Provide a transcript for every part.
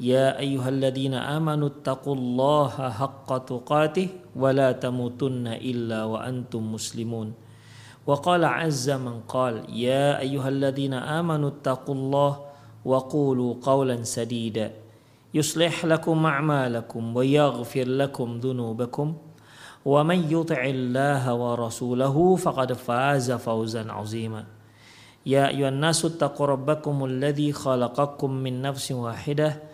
يا أيها الذين آمنوا اتقوا الله حق تقاته ولا تموتن إلا وأنتم مسلمون. وقال عز من قال يا أيها الذين آمنوا اتقوا الله وقولوا قولا سديدا. يصلح لكم أعمالكم ويغفر لكم ذنوبكم. ومن يطع الله ورسوله فقد فاز فوزا عظيما. يا أيها الناس اتقوا ربكم الذي خلقكم من نفس واحدة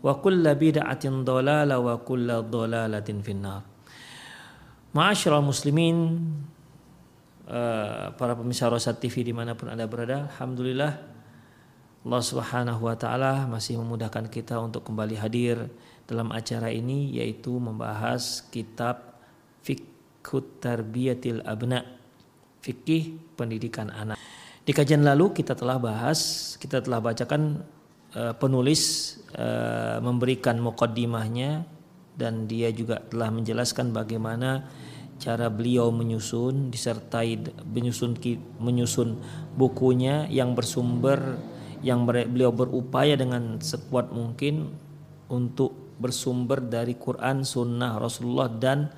wa kulla bid'atin dolala wa kulla dolalatin finnar. Ma'asyur muslimin, eh, para pemirsa Rosat TV di mana pun Anda berada, Alhamdulillah Allah subhanahu wa ta'ala masih memudahkan kita untuk kembali hadir dalam acara ini yaitu membahas kitab Fikhut Tarbiyatil Abna Fikih Pendidikan Anak. Di kajian lalu kita telah bahas, kita telah bacakan eh, penulis uh, memberikan mukaddimahnya dan dia juga telah menjelaskan bagaimana cara beliau menyusun disertai menyusun menyusun bukunya yang bersumber yang beliau berupaya dengan sekuat mungkin untuk bersumber dari Quran, Sunnah Rasulullah dan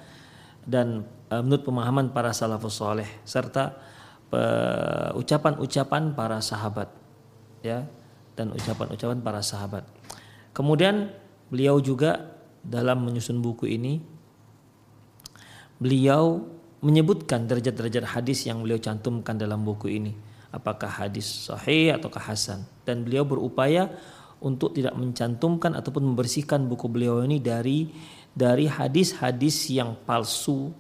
dan uh, menurut pemahaman para salafus soleh serta ucapan-ucapan para sahabat ya dan ucapan-ucapan para sahabat. Kemudian beliau juga dalam menyusun buku ini beliau menyebutkan derajat-derajat hadis yang beliau cantumkan dalam buku ini. Apakah hadis sahih ataukah hasan. Dan beliau berupaya untuk tidak mencantumkan ataupun membersihkan buku beliau ini dari dari hadis-hadis yang palsu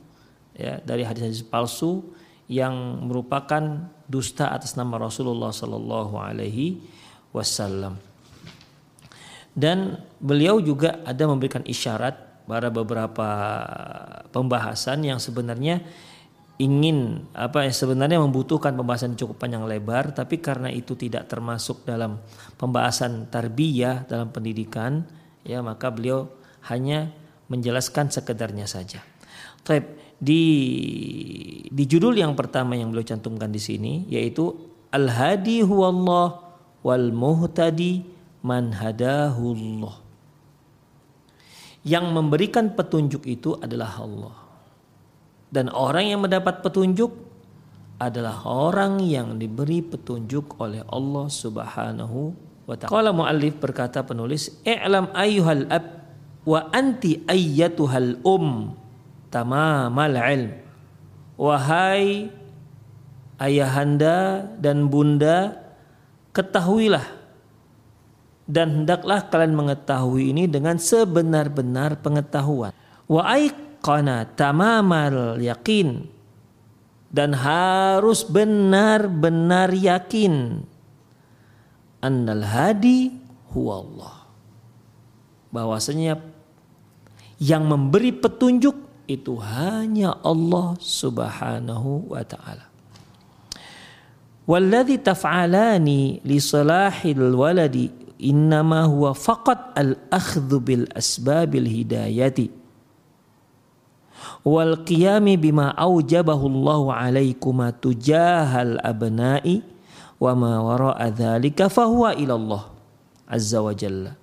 ya dari hadis-hadis palsu yang merupakan dusta atas nama Rasulullah Sallallahu Alaihi Wasallam dan beliau juga ada memberikan isyarat pada beberapa pembahasan yang sebenarnya ingin apa ya sebenarnya membutuhkan pembahasan cukup panjang lebar tapi karena itu tidak termasuk dalam pembahasan tarbiyah dalam pendidikan ya maka beliau hanya menjelaskan sekedarnya saja. Taib di di judul yang pertama yang beliau cantumkan di sini yaitu Al-Hadi huwallah wal muhtadi man hadahullah. Yang memberikan petunjuk itu adalah Allah. Dan orang yang mendapat petunjuk adalah orang yang diberi petunjuk oleh Allah Subhanahu wa taala. Qala muallif berkata penulis, "I'lam ayyuhal ab wa anti ayyatuhal um tamamal ilm." Wahai ayahanda dan bunda, ketahuilah dan hendaklah kalian mengetahui ini dengan sebenar-benar pengetahuan. Wa aiqana tamamal yakin dan harus benar-benar yakin annal hadi Allah. Bahwasanya yang memberi petunjuk itu hanya Allah Subhanahu wa taala. Walladhi taf'alani li salahil waladi innama huwa faqat al-akhdhu bil asbabil hidayati. Wal qiyami bima aujabahu Allah alaikuma tujahal abna'i wa ma wara'a dzalika fahuwa ila Allah azza wa jalla.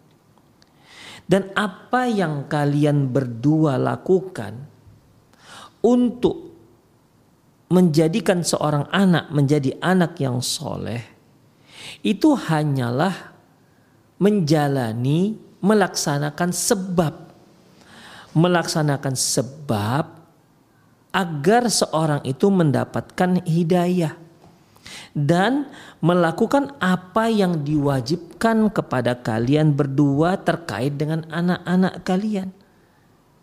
Dan apa yang kalian berdua lakukan untuk menjadikan seorang anak menjadi anak yang soleh itu hanyalah menjalani melaksanakan sebab melaksanakan sebab agar seorang itu mendapatkan hidayah dan melakukan apa yang diwajibkan kepada kalian berdua terkait dengan anak-anak kalian.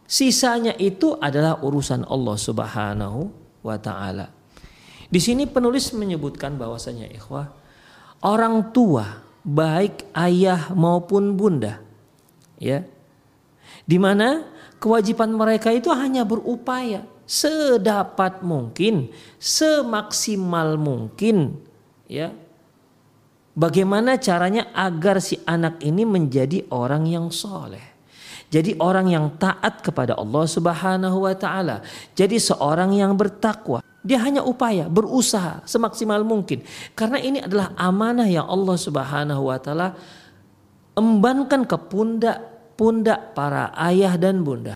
Sisanya itu adalah urusan Allah Subhanahu wa taala. Di sini penulis menyebutkan bahwasanya ikhwah orang tua baik ayah maupun bunda ya di mana kewajiban mereka itu hanya berupaya sedapat mungkin, semaksimal mungkin ya. Bagaimana caranya agar si anak ini menjadi orang yang soleh. Jadi orang yang taat kepada Allah Subhanahu wa taala. Jadi seorang yang bertakwa. Dia hanya upaya, berusaha semaksimal mungkin. Karena ini adalah amanah yang Allah Subhanahu wa taala embankan ke pundak pundak para ayah dan bunda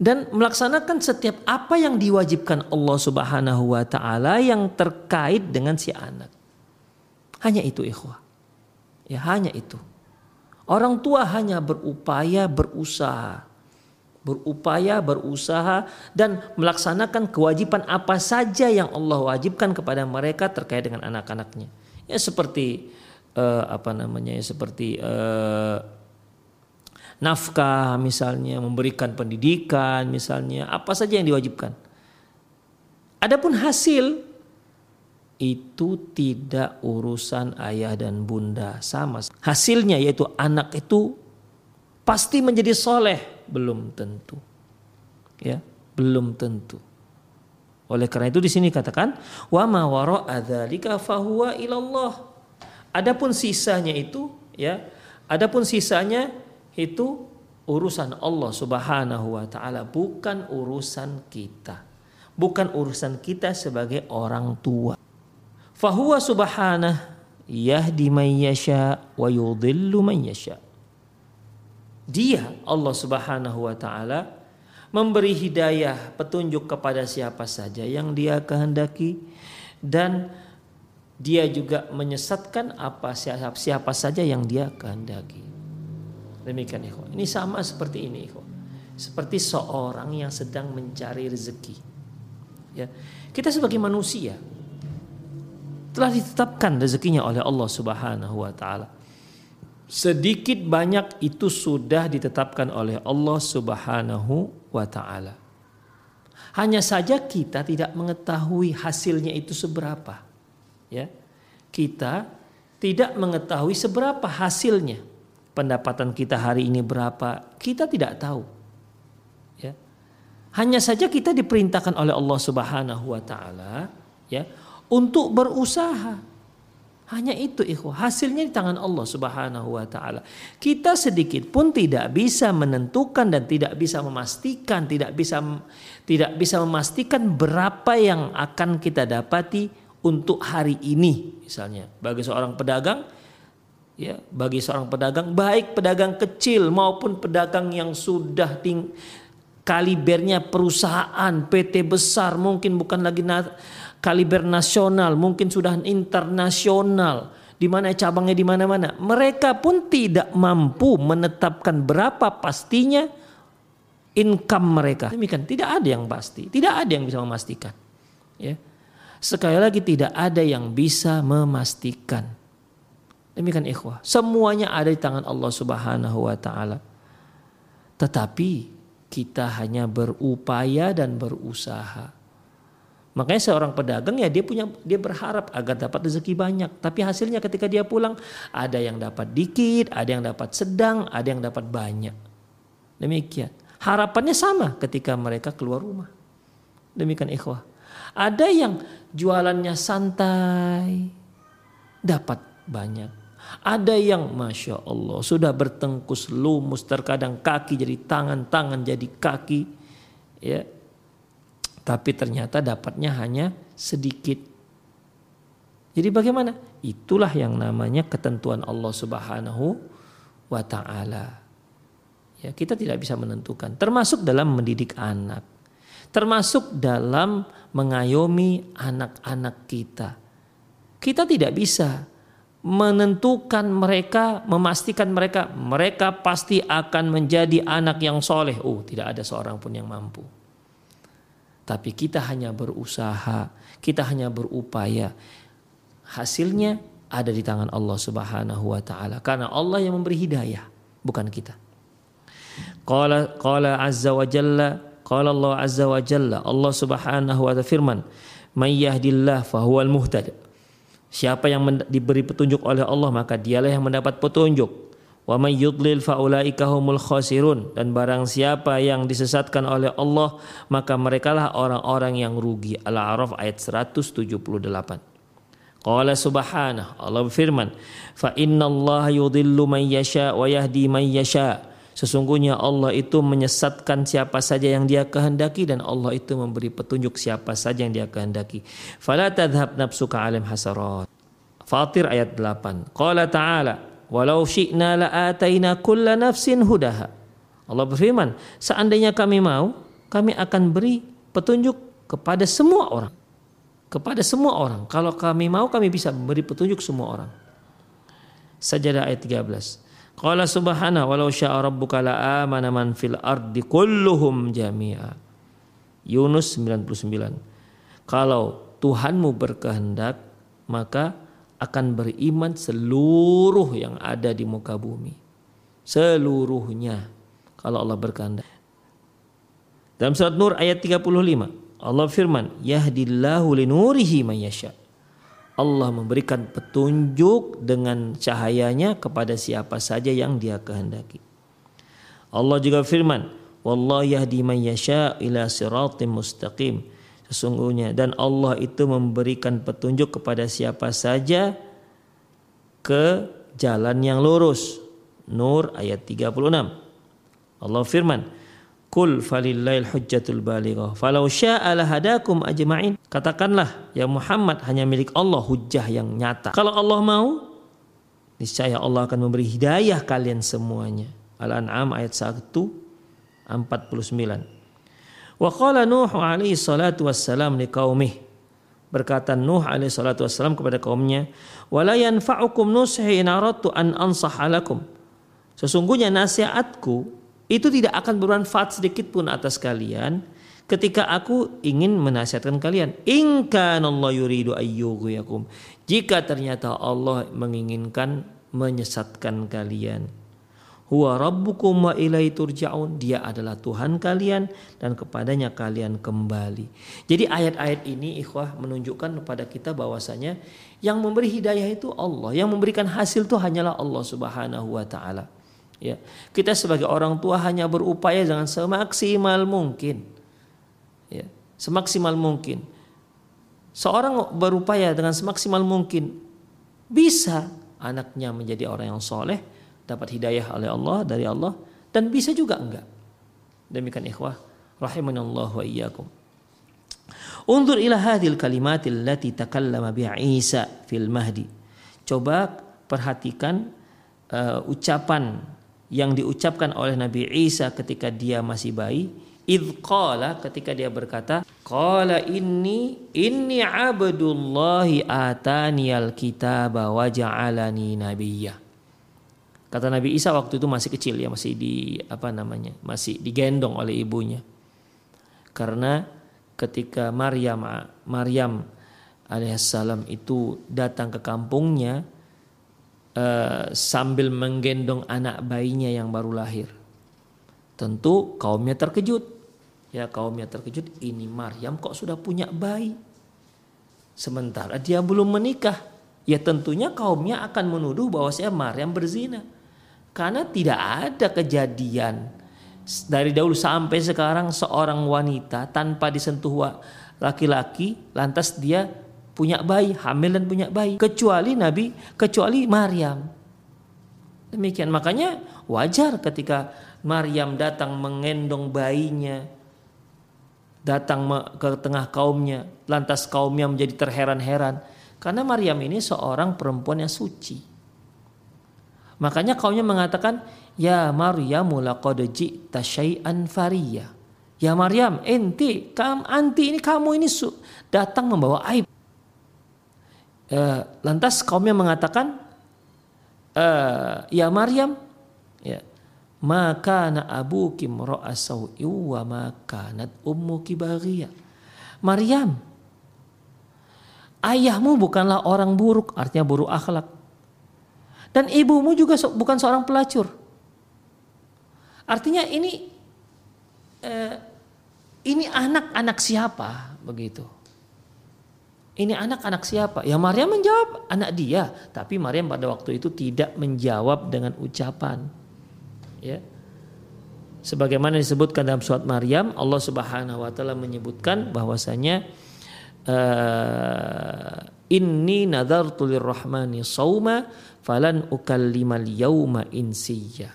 dan melaksanakan setiap apa yang diwajibkan Allah Subhanahu wa taala yang terkait dengan si anak. Hanya itu ikhwah. Ya hanya itu. Orang tua hanya berupaya berusaha berupaya berusaha dan melaksanakan kewajiban apa saja yang Allah wajibkan kepada mereka terkait dengan anak-anaknya. Ya seperti uh, apa namanya? Ya, seperti uh, nafkah misalnya, memberikan pendidikan misalnya, apa saja yang diwajibkan. Adapun hasil itu tidak urusan ayah dan bunda sama. Hasilnya yaitu anak itu pasti menjadi soleh belum tentu. Ya, belum tentu. Oleh karena itu di sini katakan wa ma fahuwa ilallah. Adapun sisanya itu ya, adapun sisanya itu urusan Allah Subhanahu wa taala bukan urusan kita. Bukan urusan kita sebagai orang tua. Fahuwa subhanah yahdi man yasha wa yudhillu man yasha. Dia Allah Subhanahu wa taala memberi hidayah petunjuk kepada siapa saja yang dia kehendaki dan dia juga menyesatkan apa siapa, siapa saja yang dia kehendaki. Demikian ikhwan. Ini sama seperti ini ikhwan. Seperti seorang yang sedang mencari rezeki. Ya. Kita sebagai manusia telah ditetapkan rezekinya oleh Allah Subhanahu wa taala. Sedikit banyak itu sudah ditetapkan oleh Allah Subhanahu wa taala. Hanya saja kita tidak mengetahui hasilnya itu seberapa. Ya. Kita tidak mengetahui seberapa hasilnya pendapatan kita hari ini berapa, kita tidak tahu. Ya. Hanya saja kita diperintahkan oleh Allah Subhanahu wa taala ya untuk berusaha. Hanya itu ikhwah, hasilnya di tangan Allah Subhanahu wa taala. Kita sedikit pun tidak bisa menentukan dan tidak bisa memastikan, tidak bisa tidak bisa memastikan berapa yang akan kita dapati untuk hari ini misalnya. Bagi seorang pedagang ya bagi seorang pedagang baik pedagang kecil maupun pedagang yang sudah ting kalibernya perusahaan PT besar mungkin bukan lagi kaliber nasional mungkin sudah internasional di mana cabangnya di mana-mana mereka pun tidak mampu menetapkan berapa pastinya income mereka demikian tidak ada yang pasti tidak ada yang bisa memastikan ya sekali lagi tidak ada yang bisa memastikan Demikian ikhwah. Semuanya ada di tangan Allah Subhanahu wa taala. Tetapi kita hanya berupaya dan berusaha. Makanya seorang pedagang ya dia punya dia berharap agar dapat rezeki banyak, tapi hasilnya ketika dia pulang ada yang dapat dikit, ada yang dapat sedang, ada yang dapat banyak. Demikian. Harapannya sama ketika mereka keluar rumah. Demikian ikhwah. Ada yang jualannya santai, dapat banyak. Ada yang masya Allah sudah bertengkus lumus terkadang kaki jadi tangan tangan jadi kaki ya tapi ternyata dapatnya hanya sedikit. Jadi bagaimana? Itulah yang namanya ketentuan Allah Subhanahu wa taala. Ya, kita tidak bisa menentukan termasuk dalam mendidik anak. Termasuk dalam mengayomi anak-anak kita. Kita tidak bisa menentukan mereka, memastikan mereka, mereka pasti akan menjadi anak yang soleh. Oh, tidak ada seorang pun yang mampu. Tapi kita hanya berusaha, kita hanya berupaya. Hasilnya ada di tangan Allah Subhanahu wa taala. Karena Allah yang memberi hidayah, bukan kita. Qala qala azza wa jalla qala Allah azza wa jalla Allah Subhanahu wa taala firman, "May yahdillah fahuwal muhtad." Siapa yang diberi petunjuk oleh Allah maka dialah yang mendapat petunjuk. Wa may yudlil faulaika humul khasirun dan barang siapa yang disesatkan oleh Allah maka merekalah orang-orang yang rugi. Al-A'raf ayat 178. Qala subhanahu Allah berfirman, "Fa innallaha yudhillu man yasha wa yahdi man yasha." Sesungguhnya Allah itu menyesatkan siapa saja yang dia kehendaki dan Allah itu memberi petunjuk siapa saja yang dia kehendaki. Fala tadhhab nafsuka alim hasarat. Fatir ayat 8. Qala ta'ala, "Walau syi'na la'ataina kulla nafsin hudaha." Allah berfirman, seandainya kami mau, kami akan beri petunjuk kepada semua orang. Kepada semua orang. Kalau kami mau, kami bisa memberi petunjuk semua orang. Sajadah ayat 13. Qala subhanahu walau syaa rabbuka la amana man fil ardi kulluhum jami'a. Yunus 99. Kalau Tuhanmu berkehendak maka akan beriman seluruh yang ada di muka bumi. Seluruhnya kalau Allah berkehendak. Dalam surat Nur ayat 35 Allah firman, "Yahdillahu linurihi man yasha." Allah memberikan petunjuk dengan cahayanya kepada siapa saja yang dia kehendaki. Allah juga firman, Wallahu yahdi man yasha ila siratim mustaqim. Sesungguhnya dan Allah itu memberikan petunjuk kepada siapa saja ke jalan yang lurus. Nur ayat 36. Allah firman, Kul falillahil hujjatul balighah. Falau syaa hadakum ajma'in. Katakanlah ya Muhammad hanya milik Allah hujjah yang nyata. Kalau Allah mau, niscaya Allah akan memberi hidayah kalian semuanya. Al-An'am ayat 1 49. Wa qala Nuh alaihi salatu wassalam liqaumih. Berkata Nuh alaihi salatu wassalam kepada kaumnya, "Wala yanfa'ukum nushi in aradtu an ansahalakum." Sesungguhnya nasihatku itu tidak akan bermanfaat sedikit pun atas kalian ketika aku ingin menasihatkan kalian. Inkan Allah yuridu ayyughyakum. Jika ternyata Allah menginginkan menyesatkan kalian. Huwa rabbukum wa ilai turja'un. Dia adalah Tuhan kalian dan kepadanya kalian kembali. Jadi ayat-ayat ini ikhwah menunjukkan kepada kita bahwasanya yang memberi hidayah itu Allah, yang memberikan hasil itu hanyalah Allah Subhanahu wa taala. Ya, kita sebagai orang tua hanya berupaya dengan semaksimal mungkin. Ya, semaksimal mungkin. Seorang berupaya dengan semaksimal mungkin bisa anaknya menjadi orang yang soleh, dapat hidayah oleh Allah dari Allah dan bisa juga enggak. Demikian ikhwah rahimanallah wa iyyakum. Undur ila hadhil kalimatil lati takallama biha Isa fil mahdi. Coba perhatikan uh, ucapan yang diucapkan oleh Nabi Isa ketika dia masih bayi id qala ketika dia berkata qala inni inni abdullahi ataniyal kitaba wa ja'alani nabiyya kata Nabi Isa waktu itu masih kecil ya masih di apa namanya masih digendong oleh ibunya karena ketika Maryam Maryam alaihissalam itu datang ke kampungnya uh, sambil menggendong anak bayinya yang baru lahir. Tentu kaumnya terkejut. Ya kaumnya terkejut, ini Maryam kok sudah punya bayi. Sementara dia belum menikah. Ya tentunya kaumnya akan menuduh bahwa saya Maryam berzina. Karena tidak ada kejadian dari dahulu sampai sekarang seorang wanita tanpa disentuh laki-laki lantas dia punya bayi, hamil dan punya bayi. Kecuali Nabi, kecuali Maryam. Demikian makanya wajar ketika Maryam datang mengendong bayinya, datang ke tengah kaumnya, lantas kaumnya menjadi terheran-heran karena Maryam ini seorang perempuan yang suci. Makanya kaumnya mengatakan, "Ya Maryam laqad ji'ta syai'an fariyah." Ya Maryam, enti, kam, anti ini kamu ini datang membawa aib. Eh, lantas kaumnya mengatakan uh, ya Maryam ya maka na abuki mra'a wa maka nat ummuki baghiya Maryam ayahmu bukanlah orang buruk artinya buruk akhlak dan ibumu juga bukan seorang pelacur artinya ini eh, ini anak-anak siapa begitu ini anak-anak siapa? Ya Maryam menjawab anak dia, tapi Maryam pada waktu itu tidak menjawab dengan ucapan. Ya. Sebagaimana disebutkan dalam surat Maryam, Allah Subhanahu wa taala menyebutkan bahwasanya uh, inni nadartu lirrahmani sauma falan ukallimal yauma insiya.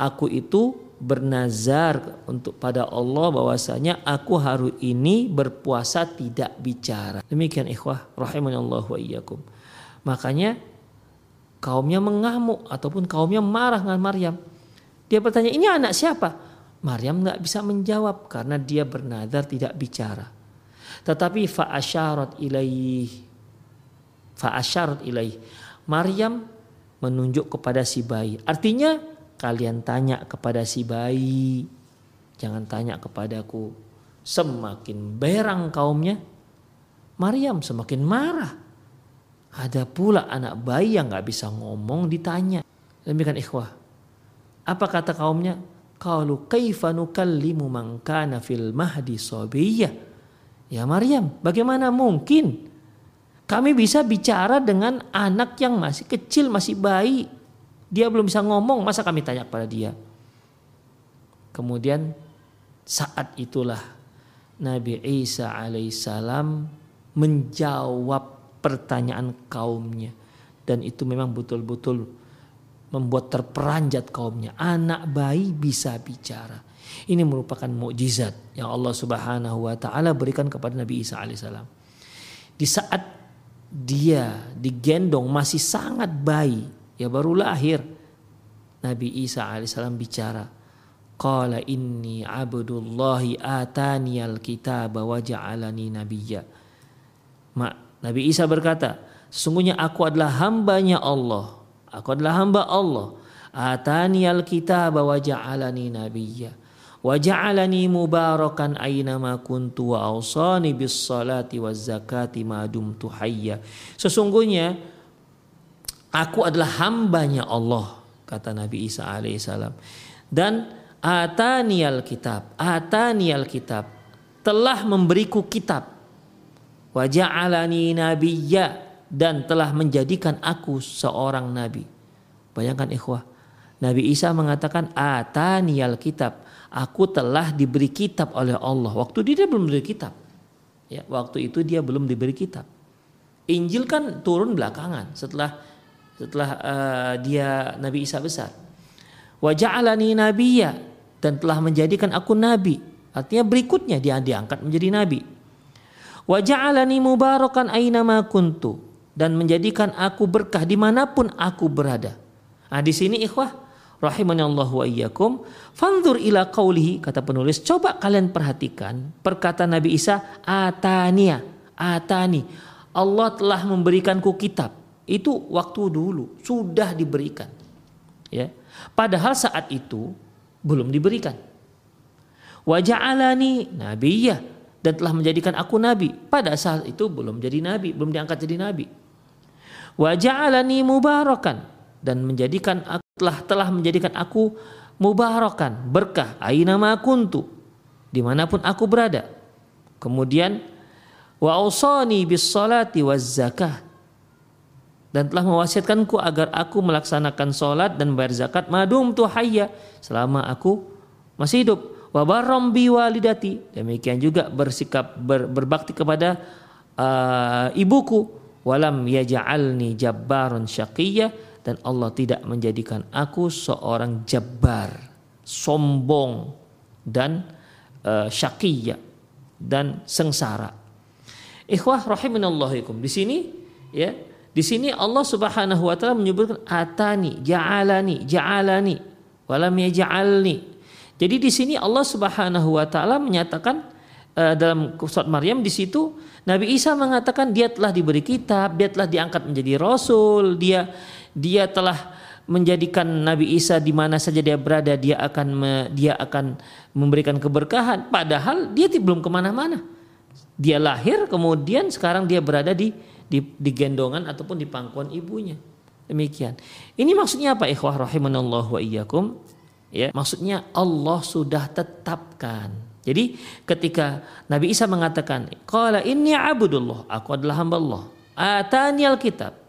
Aku itu bernazar untuk pada Allah bahwasanya aku hari ini berpuasa tidak bicara. Demikian ikhwah rahimanallahu wa iyyakum. Makanya kaumnya mengamuk ataupun kaumnya marah dengan Maryam. Dia bertanya, "Ini anak siapa?" Maryam nggak bisa menjawab karena dia bernazar tidak bicara. Tetapi fa'asyarat ilaih fa'asyarat ilaih. Maryam menunjuk kepada si bayi. Artinya kalian tanya kepada si bayi, jangan tanya kepadaku. Semakin berang kaumnya, Maryam semakin marah. Ada pula anak bayi yang gak bisa ngomong ditanya. Demikian ikhwah. Apa kata kaumnya? Kalau kaifa nukallimu man kana fil mahdi sabiyya. Ya Maryam, bagaimana mungkin kami bisa bicara dengan anak yang masih kecil, masih bayi, dia belum bisa ngomong, masa kami tanya kepada dia? Kemudian saat itulah Nabi Isa alaihissalam menjawab pertanyaan kaumnya dan itu memang betul-betul membuat terperanjat kaumnya. Anak bayi bisa bicara. Ini merupakan mukjizat yang Allah Subhanahu wa taala berikan kepada Nabi Isa alaihissalam. Di saat dia digendong masih sangat bayi, ya baru lahir. Nabi Isa alaihissalam bicara Qala inni abdullahi atani alkitaba wa ja'alani nabiyya. Mak, Nabi Isa berkata Sesungguhnya aku adalah hambanya Allah. Aku adalah hamba Allah. Atani alkitaba wa ja'alani nabiyya wa ja'alani mubarakan aynama kuntu wa awsani bis salati waz zakati ma dumtu hayya Sesungguhnya Aku adalah hambanya Allah kata Nabi Isa alaihissalam. Dan atanial kitab, atanial kitab telah memberiku kitab. Waja'alani nabiyya dan telah menjadikan aku seorang nabi. Bayangkan ikhwah, Nabi Isa mengatakan atanial kitab, aku telah diberi kitab oleh Allah. Waktu dia belum diberi kitab. Ya, waktu itu dia belum diberi kitab. Injil kan turun belakangan setelah setelah uh, dia Nabi Isa besar. Wa ja'alani nabiyya dan telah menjadikan aku nabi. Artinya berikutnya dia diangkat menjadi nabi. Wa ja'alani mubarakan aina kuntu dan menjadikan aku berkah di mana pun aku berada. Nah di sini ikhwah rahimanallahu wa iyyakum fanzur ila qaulihi kata penulis coba kalian perhatikan perkataan Nabi Isa atania atani Allah telah memberikanku kitab itu waktu dulu sudah diberikan. Ya. Padahal saat itu belum diberikan. Waja'alani nabiyah dan telah menjadikan aku nabi. Pada saat itu belum jadi nabi, belum diangkat jadi nabi. Waja'alani mubarakan dan menjadikan telah telah menjadikan aku mubarakan, berkah, aina ma kuntu, di mana pun aku berada. Kemudian wa ausani bis salati zakah. Dan telah mewasiatkanku agar aku melaksanakan sholat dan bayar zakat. Madum tu hayya. Selama aku masih hidup. Wa barram bi walidati. Demikian juga bersikap ber, berbakti kepada uh, ibuku. Walam yaj'alni jabbaron syaqiyya dan Allah tidak menjadikan aku seorang jabbar sombong dan uh, syaqiyya dan sengsara ikhwah rahimanallahu di sini ya di sini Allah Subhanahu wa taala menyebutkan atani, ja'alani, ja'alani, walam yaj'alni. Jadi di sini Allah Subhanahu wa taala menyatakan uh, dalam surat Maryam di situ Nabi Isa mengatakan dia telah diberi kitab, dia telah diangkat menjadi rasul, dia dia telah menjadikan Nabi Isa di mana saja dia berada dia akan me, dia akan memberikan keberkahan. Padahal dia belum ke mana-mana. Dia lahir kemudian sekarang dia berada di di, di gendongan ataupun di pangkuan ibunya. Demikian. Ini maksudnya apa ikhwah rahimanallah wa iyyakum? Ya maksudnya Allah sudah tetapkan. Jadi ketika Nabi Isa mengatakan qala inni abdullah aku adalah hamba Allah. Atani alkitab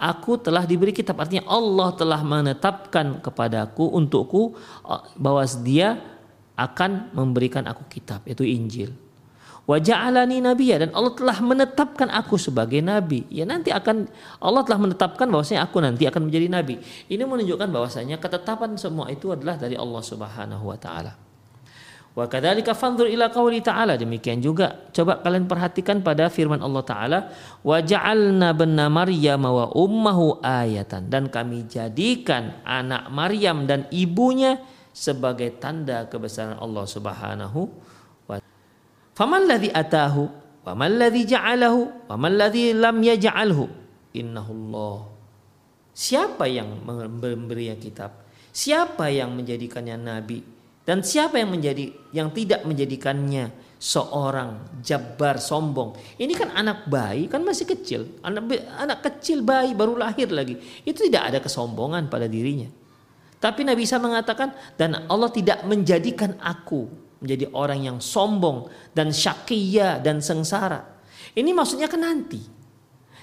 aku telah diberi kitab. Artinya Allah telah menetapkan kepadaku untukku bahwa dia akan memberikan aku kitab yaitu Injil. Waja'alani nabiyya dan Allah telah menetapkan aku sebagai nabi. Ya nanti akan Allah telah menetapkan bahwasanya aku nanti akan menjadi nabi. Ini menunjukkan bahwasanya ketetapan semua itu adalah dari Allah Subhanahu wa taala Wa kadzalika fanzur ila qauli ta'ala. Demikian juga. Coba kalian perhatikan pada firman Allah taala wa ja'alna banna maryam wa ummuhu ayatan. Dan kami jadikan anak Maryam dan ibunya sebagai tanda kebesaran Allah Subhanahu wa Faman ladzi atahu wa man ladzi ja'alahu wa man ladzi lam yaj'alhu. Innahullah Siapa yang memberi kitab? Siapa yang menjadikannya nabi? Dan siapa yang menjadi yang tidak menjadikannya seorang jabar sombong? Ini kan anak bayi, kan masih kecil. Anak anak kecil bayi baru lahir lagi. Itu tidak ada kesombongan pada dirinya. Tapi Nabi Isa mengatakan dan Allah tidak menjadikan aku menjadi orang yang sombong dan syakiyah dan sengsara. Ini maksudnya kan nanti.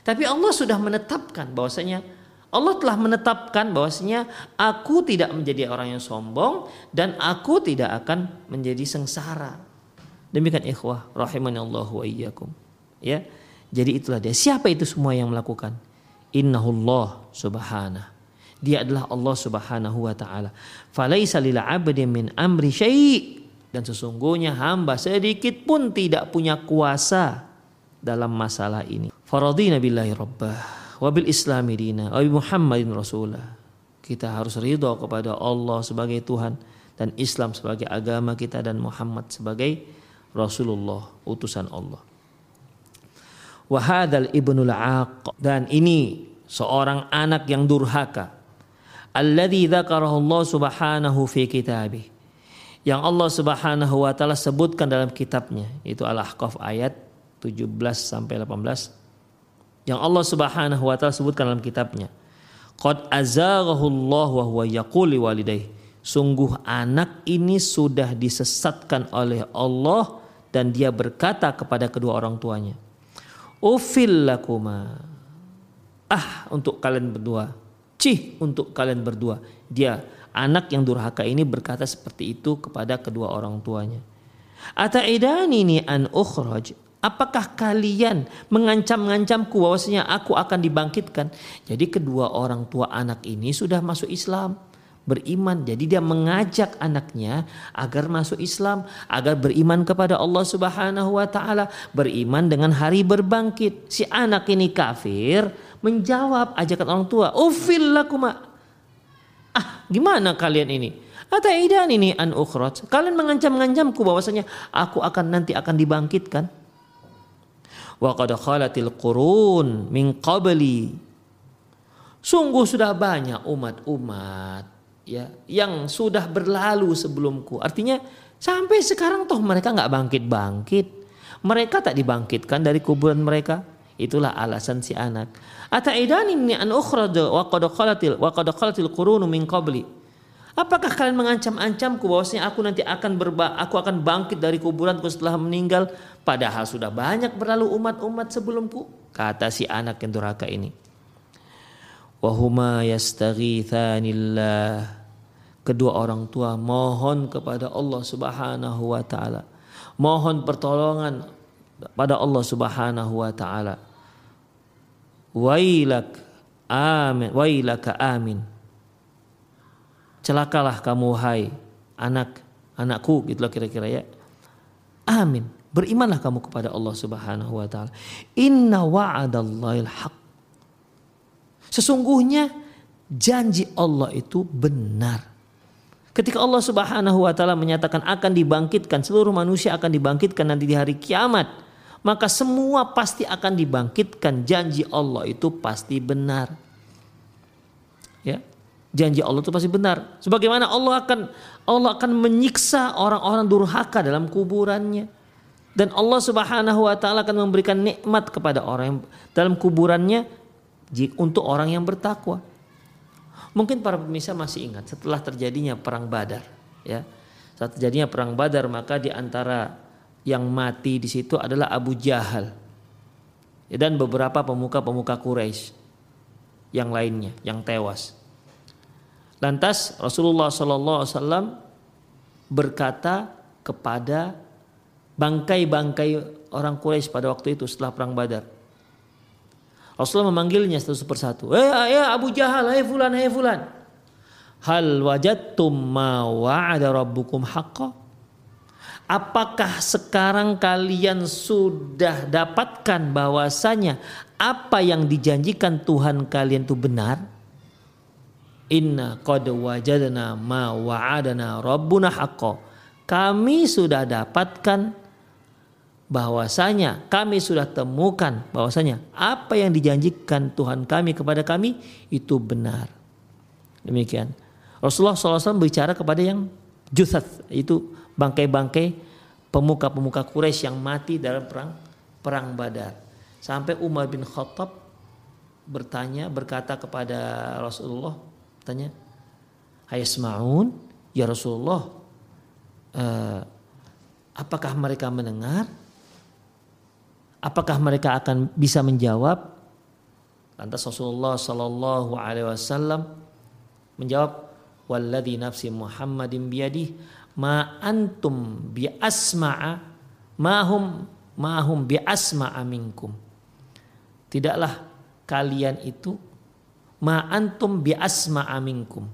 Tapi Allah sudah menetapkan bahwasanya Allah telah menetapkan bahwasanya aku tidak menjadi orang yang sombong dan aku tidak akan menjadi sengsara. Demikian ikhwah rahimani Allah wa iyyakum. Ya. Jadi itulah dia. Siapa itu semua yang melakukan? Innahullah subhanahu. Dia adalah Allah Subhanahu wa taala. Falaisa lil 'abdi min amri syai' dan sesungguhnya hamba sedikit pun tidak punya kuasa dalam masalah ini. Faradina billahi rabbah wabil islami dina wa muhammadin rasulah. Kita harus ridho kepada Allah sebagai Tuhan dan Islam sebagai agama kita dan Muhammad sebagai Rasulullah utusan Allah. Wahadal ibnul aq dan ini seorang anak yang durhaka. Alladzi dzakarahu Allah subhanahu fi kitabih. Yang Allah Subhanahu wa taala sebutkan dalam kitabnya itu Al-Ahqaf ayat 17 sampai 18 yang Allah Subhanahu wa taala sebutkan dalam kitabnya. Qad azaghahu Allah wa huwa yaqul walidayh. Sungguh anak ini sudah disesatkan oleh Allah dan dia berkata kepada kedua orang tuanya. Ufil lakuma. Ah untuk kalian berdua. Cih untuk kalian berdua. Dia anak yang durhaka ini berkata seperti itu kepada kedua orang tuanya. Ata'idani ni an ukhraj Apakah kalian mengancam-ngancamku bahwasanya aku akan dibangkitkan? Jadi kedua orang tua anak ini sudah masuk Islam, beriman. Jadi dia mengajak anaknya agar masuk Islam, agar beriman kepada Allah Subhanahu wa taala, beriman dengan hari berbangkit. Si anak ini kafir, menjawab ajakan orang tua, "Ufil lakuma." Ah, gimana kalian ini? Ataidan ini an ukhraj. Kalian mengancam-ngancamku bahwasanya aku akan nanti akan dibangkitkan wa qad khalatil qurun min qabli. Sungguh sudah banyak umat-umat ya yang sudah berlalu sebelumku. Artinya sampai sekarang toh mereka nggak bangkit-bangkit. Mereka tak dibangkitkan dari kuburan mereka. Itulah alasan si anak. Ataidani an ukhraj wa qad khalatil wa qad khalatil min qabli Apakah kalian mengancam-ancamku bahwasanya aku nanti akan berba aku akan bangkit dari kuburanku setelah meninggal padahal sudah banyak berlalu umat-umat sebelumku kata si anak yang durhaka ini. Wahuma yastaghithanillah kedua orang tua mohon kepada Allah Subhanahu wa taala. Mohon pertolongan pada Allah Subhanahu wa taala. Wailak amin wailaka amin celakalah kamu hai anak anakku gitulah kira-kira ya. Amin. Berimanlah kamu kepada Allah Subhanahu wa taala. Inna wa'adallahil haq. Sesungguhnya janji Allah itu benar. Ketika Allah Subhanahu wa taala menyatakan akan dibangkitkan seluruh manusia akan dibangkitkan nanti di hari kiamat maka semua pasti akan dibangkitkan. Janji Allah itu pasti benar. Ya janji Allah itu pasti benar. Sebagaimana Allah akan Allah akan menyiksa orang-orang durhaka dalam kuburannya. Dan Allah Subhanahu wa taala akan memberikan nikmat kepada orang yang dalam kuburannya untuk orang yang bertakwa. Mungkin para pemirsa masih ingat setelah terjadinya perang Badar, ya. Saat terjadinya perang Badar maka di antara yang mati di situ adalah Abu Jahal dan beberapa pemuka-pemuka Quraisy yang lainnya yang tewas. Lantas Rasulullah Sallallahu Alaihi Wasallam berkata kepada bangkai-bangkai orang Quraisy pada waktu itu setelah perang Badar. Rasulullah memanggilnya satu persatu. Eh ya Abu Jahal, hai fulan, hai fulan. Hal wajadtum ma wa'ada rabbukum haqqa? Apakah sekarang kalian sudah dapatkan bahwasanya apa yang dijanjikan Tuhan kalian itu benar? Inna qad wajadna ma wa'adana rabbuna haqqo. Kami sudah dapatkan bahwasanya kami sudah temukan bahwasanya apa yang dijanjikan Tuhan kami kepada kami itu benar. Demikian. Rasulullah SAW bicara kepada yang juthat itu bangkai-bangkai pemuka-pemuka Quraisy yang mati dalam perang perang Badar. Sampai Umar bin Khattab bertanya berkata kepada Rasulullah Tanya, Hayasma'un, ya Rasulullah, uh, apakah mereka mendengar? Apakah mereka akan bisa menjawab? Lantas Rasulullah Sallallahu Alaihi Wasallam menjawab, Walladhi nafsi Muhammadin biyadih ma antum bi asma'a mahum mahum bi asma'a minkum. Tidaklah kalian itu ma antum bi asma aminkum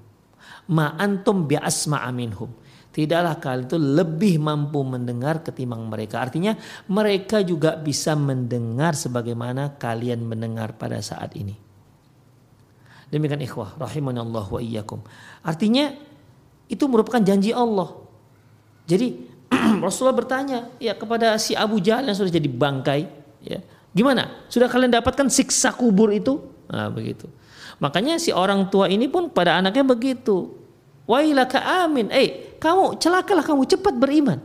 ma antum bi asma aminhum tidaklah kalian itu lebih mampu mendengar ketimbang mereka. Artinya mereka juga bisa mendengar sebagaimana kalian mendengar pada saat ini. Demikian ikhwah rahimanallah wa iyyakum. Artinya itu merupakan janji Allah. Jadi Rasulullah bertanya ya kepada si Abu Jahal yang sudah jadi bangkai ya gimana? Sudah kalian dapatkan siksa kubur itu? Nah begitu Makanya si orang tua ini pun pada anaknya begitu. Wailaka amin. Eh, kamu celakalah kamu cepat beriman.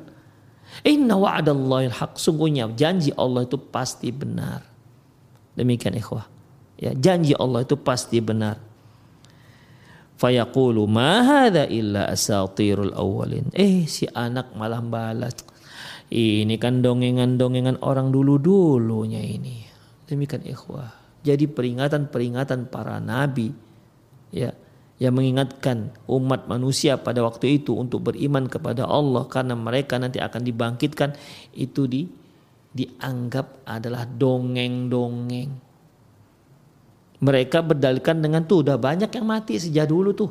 Inna wa'adallahil haq. Sungguhnya janji Allah itu pasti benar. Demikian ikhwah. Ya, janji Allah itu pasti benar. Fayaqulu ma hadha illa asatirul awwalin. Eh, si anak malah balas. Ini kan dongengan-dongengan orang dulu-dulunya ini. Demikian ikhwah jadi peringatan-peringatan para nabi ya yang mengingatkan umat manusia pada waktu itu untuk beriman kepada Allah karena mereka nanti akan dibangkitkan itu di dianggap adalah dongeng-dongeng. Mereka berdalilkan dengan tuh udah banyak yang mati sejak dulu tuh.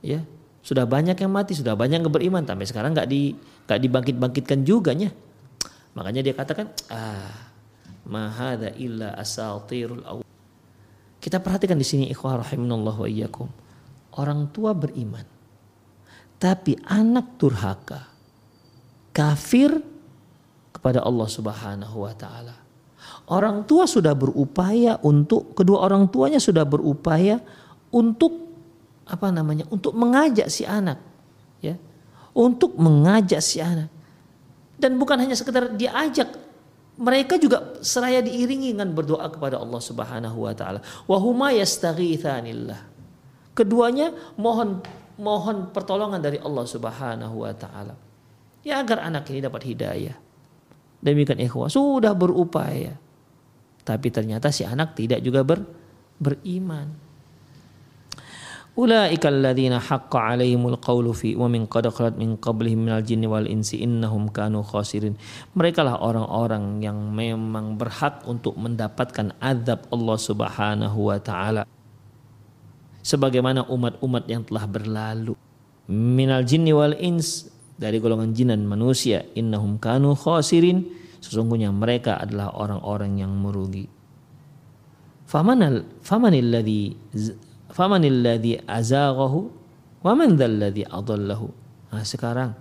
Ya, sudah banyak yang mati, sudah banyak yang beriman sampai sekarang nggak di nggak dibangkit-bangkitkan juga nya. Makanya dia katakan, ah mahada illa asatirul awal. Kita perhatikan di sini ikhwah wa iyyakum. Orang tua beriman. Tapi anak durhaka. Kafir kepada Allah Subhanahu wa taala. Orang tua sudah berupaya untuk kedua orang tuanya sudah berupaya untuk apa namanya? untuk mengajak si anak ya. Untuk mengajak si anak. Dan bukan hanya sekedar diajak mereka juga seraya diiringi dengan berdoa kepada Allah Subhanahu wa taala. Wa huma yastaghitsanillah. Keduanya mohon mohon pertolongan dari Allah Subhanahu wa taala. Ya agar anak ini dapat hidayah. Demikian ikhwah sudah berupaya. Tapi ternyata si anak tidak juga ber, beriman. Ulaika alladzina haqqa alaihimul qawlu fi wa min qad min qablihim minal jinni wal insi innahum kanu khasirin. Mereka lah orang-orang yang memang berhak untuk mendapatkan azab Allah Subhanahu wa taala. Sebagaimana umat-umat yang telah berlalu. Minal jinni wal ins dari golongan jin dan manusia innahum kanu khasirin sesungguhnya mereka adalah orang-orang yang merugi. Famanal famanil ladzi famanilladzi azaghahu wa man dzalladzi adallahu. Nah, sekarang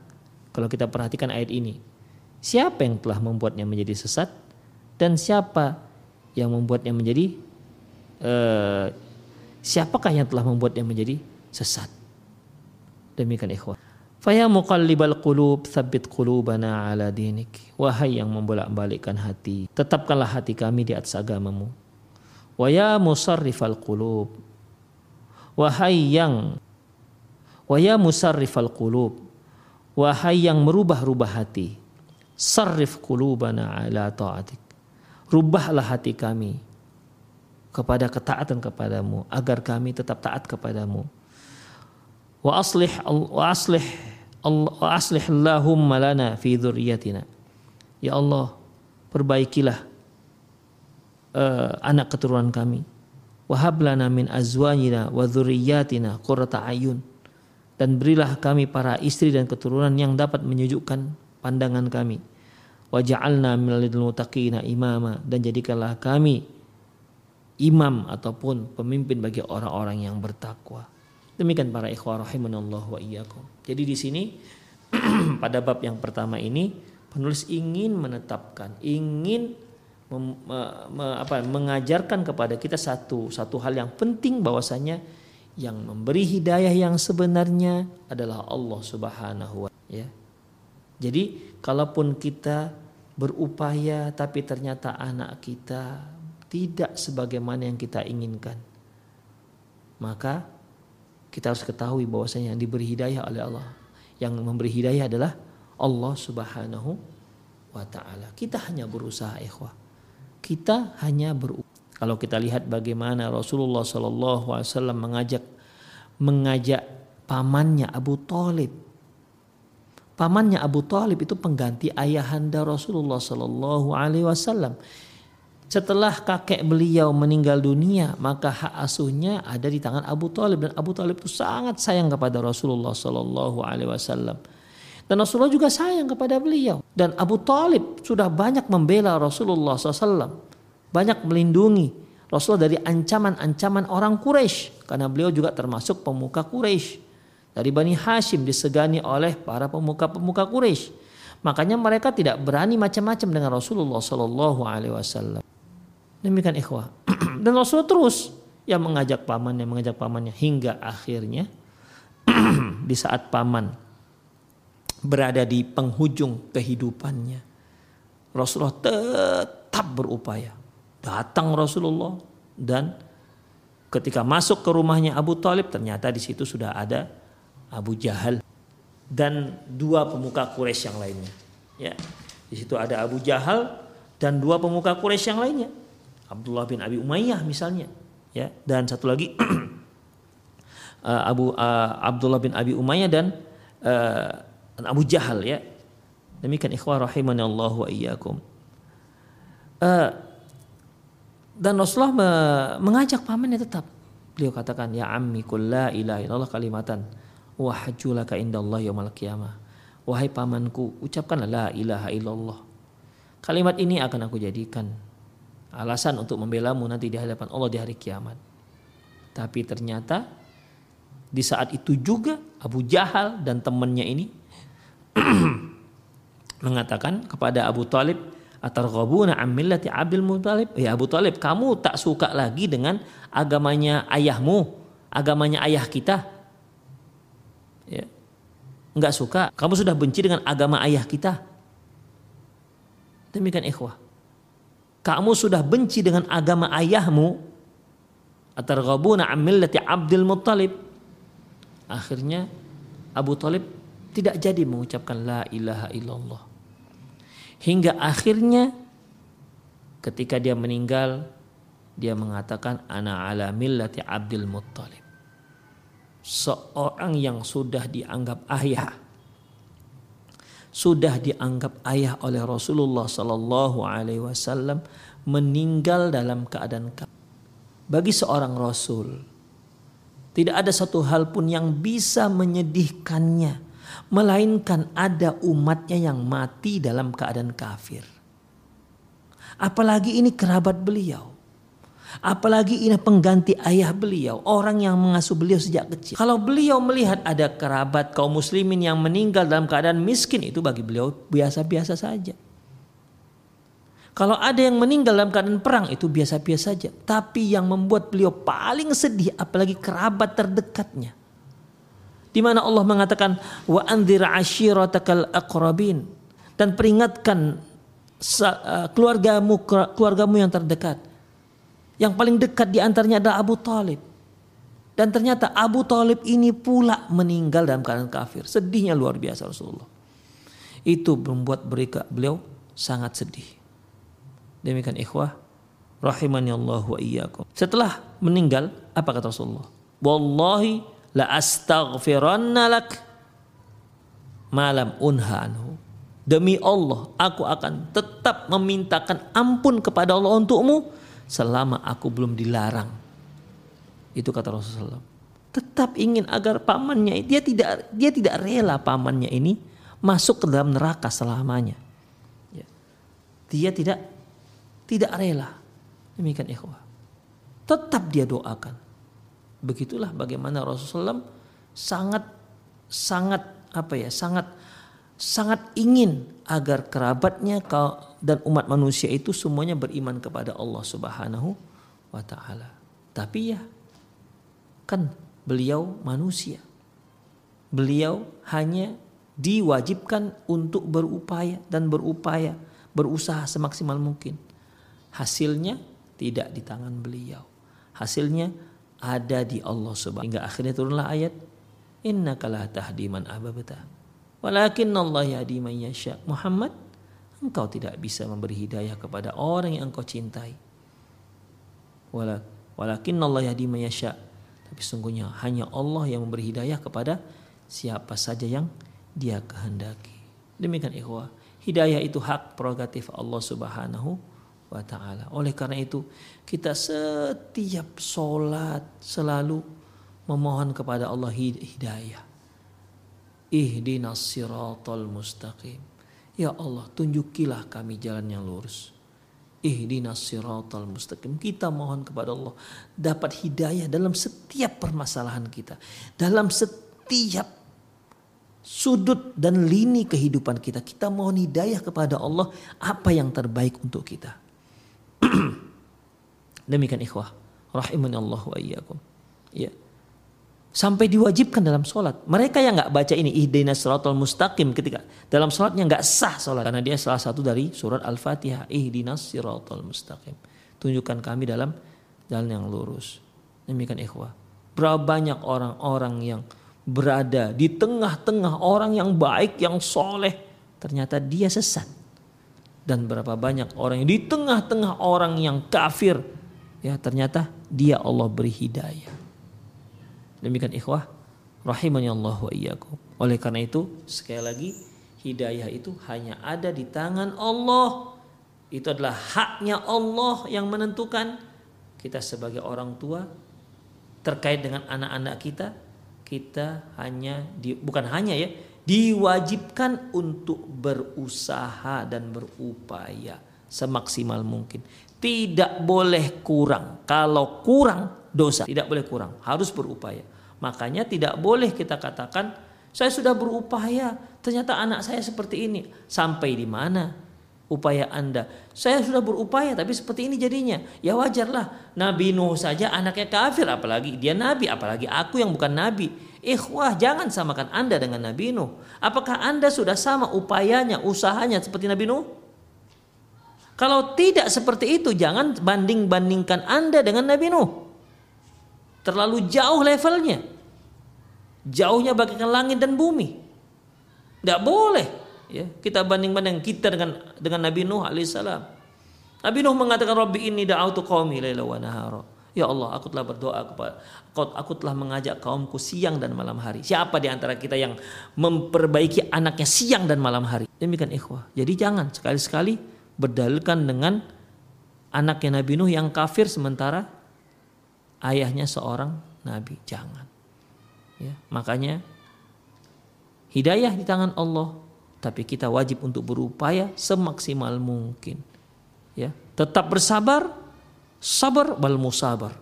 kalau kita perhatikan ayat ini, siapa yang telah membuatnya menjadi sesat dan siapa yang membuatnya menjadi uh, siapakah yang telah membuatnya menjadi sesat. Demikian ikhwah. Faya muqallibal qulub tsabbit qulubana ala dinik. Wahai yang membolak-balikkan hati, tetapkanlah hati kami di atas agamamu. Wa ya musarrifal qulub. Wahai yang Wa ya musarrifal qulub. Wahai yang merubah-rubah hati. Sarrif qulubana ala ta'atik. Rubahlah hati kami kepada ketaatan kepadamu agar kami tetap taat kepadamu. Wa aslih wa aslih wa aslih Allahumma lana fi dzurriyyatina. Ya Allah, perbaikilah uh, anak keturunan kami. Wahab lana min azwajina wa dzurriyyatina qurrata ayun. Dan berilah kami para istri dan keturunan yang dapat menyejukkan pandangan kami. Waja'alna minal muttaqina imama dan jadikanlah kami imam ataupun pemimpin bagi orang-orang yang bertakwa. Demikian para ikhwah rahimanallah wa iyyakum. Jadi di sini pada bab yang pertama ini penulis ingin menetapkan, ingin mem, me, apa, mengajarkan kepada kita satu satu hal yang penting bahwasanya yang memberi hidayah yang sebenarnya adalah Allah Subhanahu wa ya. Jadi kalaupun kita berupaya tapi ternyata anak kita tidak sebagaimana yang kita inginkan, maka kita harus ketahui bahwasanya yang diberi hidayah oleh Allah, yang memberi hidayah adalah Allah Subhanahu wa taala. Kita hanya berusaha ikhwah. Kita hanya berusaha. Kalau kita lihat bagaimana Rasulullah wasallam mengajak mengajak pamannya Abu Talib. Pamannya Abu Talib itu pengganti ayahanda Rasulullah wasallam setelah kakek beliau meninggal dunia, maka hak asuhnya ada di tangan Abu Talib dan Abu Talib itu sangat sayang kepada Rasulullah Wasallam. Dan Rasulullah juga sayang kepada beliau. Dan Abu Talib sudah banyak membela Rasulullah SAW. Banyak melindungi Rasulullah dari ancaman-ancaman orang Quraisy karena beliau juga termasuk pemuka Quraisy dari Bani Hashim disegani oleh para pemuka-pemuka Quraisy. Makanya mereka tidak berani macam-macam dengan Rasulullah Wasallam. Demikian ikhwah. Dan Rasul terus yang mengajak pamannya, mengajak pamannya hingga akhirnya di saat paman berada di penghujung kehidupannya. Rasulullah tetap berupaya. Datang Rasulullah dan ketika masuk ke rumahnya Abu Talib ternyata di situ sudah ada Abu Jahal dan dua pemuka Quraisy yang lainnya. Ya, di situ ada Abu Jahal dan dua pemuka Quraisy yang lainnya. Abdullah bin Abi Umayyah misalnya ya dan satu lagi uh, Abu uh, Abdullah bin Abi Umayyah dan uh, Abu Jahal ya. Demikian ikhwah rahimani Allah wa iyyakum. Uh, dan Rasulullah me mengajak pamannya tetap. Beliau katakan ya ammi kul la ilaha illallah kalimatan. Wa hajjulaka indallah yaumil qiyamah. Wahai pamanku ucapkanlah la ilaha illallah. Kalimat ini akan aku jadikan alasan untuk membelamu nanti di hadapan Allah di hari kiamat. Tapi ternyata di saat itu juga Abu Jahal dan temannya ini mengatakan kepada Abu Talib atarghabuna an millati Abdul Muthalib ya Abu Talib kamu tak suka lagi dengan agamanya ayahmu agamanya ayah kita. Ya. Enggak suka. Kamu sudah benci dengan agama ayah kita? Demikian ikhwah. Kamu sudah benci dengan agama ayahmu? Atarghabuna an millati Abdul Muttalib. Akhirnya Abu Talib tidak jadi mengucapkan la ilaha illallah. Hingga akhirnya ketika dia meninggal dia mengatakan ana ala millati Abdul Muttalib. Seorang yang sudah dianggap ayah sudah dianggap ayah oleh Rasulullah Sallallahu Alaihi Wasallam meninggal dalam keadaan bagi seorang Rasul tidak ada satu hal pun yang bisa menyedihkannya melainkan ada umatnya yang mati dalam keadaan kafir apalagi ini kerabat beliau Apalagi ini pengganti ayah beliau, orang yang mengasuh beliau sejak kecil. Kalau beliau melihat ada kerabat kaum muslimin yang meninggal dalam keadaan miskin itu bagi beliau biasa-biasa saja. Kalau ada yang meninggal dalam keadaan perang itu biasa-biasa saja. Tapi yang membuat beliau paling sedih apalagi kerabat terdekatnya. Di mana Allah mengatakan wa anzir ashiratakal aqrabin dan peringatkan uh, keluargamu keluargamu yang terdekat. Yang paling dekat di antaranya adalah Abu Talib. Dan ternyata Abu Talib ini pula meninggal dalam keadaan kafir. Sedihnya luar biasa Rasulullah. Itu membuat mereka beliau sangat sedih. Demikian ikhwah rahimani Allah wa iyyakum. Setelah meninggal apa kata Rasulullah? Wallahi la astaghfiranna lak malam unha anhu. Demi Allah, aku akan tetap memintakan ampun kepada Allah untukmu selama aku belum dilarang. Itu kata Rasulullah. Tetap ingin agar pamannya dia tidak dia tidak rela pamannya ini masuk ke dalam neraka selamanya. Ya. Dia tidak tidak rela. Demikian ikhwah. Tetap dia doakan. Begitulah bagaimana Rasulullah sangat sangat apa ya sangat sangat ingin agar kerabatnya dan umat manusia itu semuanya beriman kepada Allah Subhanahu wa taala. Tapi ya kan beliau manusia. Beliau hanya diwajibkan untuk berupaya dan berupaya, berusaha semaksimal mungkin. Hasilnya tidak di tangan beliau. Hasilnya ada di Allah Subhanahu hingga akhirnya turunlah ayat innaka la tahdi man ahbabta walakin Allah yahdi man yasha. Muhammad engkau tidak bisa memberi hidayah kepada orang yang engkau cintai. Walakin Allah yahdi man yasha. Tapi sungguhnya hanya Allah yang memberi hidayah kepada siapa saja yang dia kehendaki. Demikian ikhwah. Hidayah itu hak prerogatif Allah Subhanahu wa taala. Oleh karena itu, kita setiap sholat selalu memohon kepada Allah hidayah. Ihdinas siratal mustaqim. Ya Allah, tunjukilah kami jalan yang lurus. Ihdinas siratal mustaqim. Kita mohon kepada Allah dapat hidayah dalam setiap permasalahan kita. Dalam setiap sudut dan lini kehidupan kita. Kita mohon hidayah kepada Allah apa yang terbaik untuk kita. Demikian ikhwah. Rahimani Allah wa iyyakum. Ya. Sampai diwajibkan dalam sholat. Mereka yang nggak baca ini ihdina siratal mustaqim ketika dalam sholatnya nggak sah sholat karena dia salah satu dari surat al-fatihah ihdina siratal mustaqim. Tunjukkan kami dalam jalan yang lurus. Demikian ikhwah. Berapa banyak orang-orang yang berada di tengah-tengah orang yang baik, yang soleh. Ternyata dia sesat dan berapa banyak orang yang di tengah-tengah orang yang kafir. Ya ternyata dia Allah beri hidayah. Demikian ikhwah rahimani Allah wa iyyakum. Oleh karena itu sekali lagi hidayah itu hanya ada di tangan Allah. Itu adalah haknya Allah yang menentukan kita sebagai orang tua. Terkait dengan anak-anak kita kita hanya di, bukan hanya ya diwajibkan untuk berusaha dan berupaya semaksimal mungkin. Tidak boleh kurang. Kalau kurang dosa, tidak boleh kurang, harus berupaya. Makanya tidak boleh kita katakan saya sudah berupaya, ternyata anak saya seperti ini. Sampai di mana upaya Anda? Saya sudah berupaya tapi seperti ini jadinya. Ya wajarlah. Nabi Nuh saja anaknya kafir apalagi dia nabi, apalagi aku yang bukan nabi. Ikhwah, jangan samakan Anda dengan Nabi Nuh. Apakah Anda sudah sama upayanya, usahanya seperti Nabi Nuh? Kalau tidak seperti itu, jangan banding-bandingkan Anda dengan Nabi Nuh. Terlalu jauh levelnya. Jauhnya bagaikan langit dan bumi. Tidak boleh ya kita banding-banding kita dengan dengan Nabi Nuh alaihissalam. Nabi Nuh mengatakan Rabbi ini da'autu qaumi laila wa nahara. Ya Allah, aku telah berdoa kepada aku telah mengajak kaumku siang dan malam hari. Siapa di antara kita yang memperbaiki anaknya siang dan malam hari? Demikian ikhwah. Jadi jangan sekali-sekali berdalilkan dengan anaknya Nabi Nuh yang kafir sementara ayahnya seorang nabi. Jangan. Ya, makanya hidayah di tangan Allah, tapi kita wajib untuk berupaya semaksimal mungkin. Ya, tetap bersabar sabar wal musabar.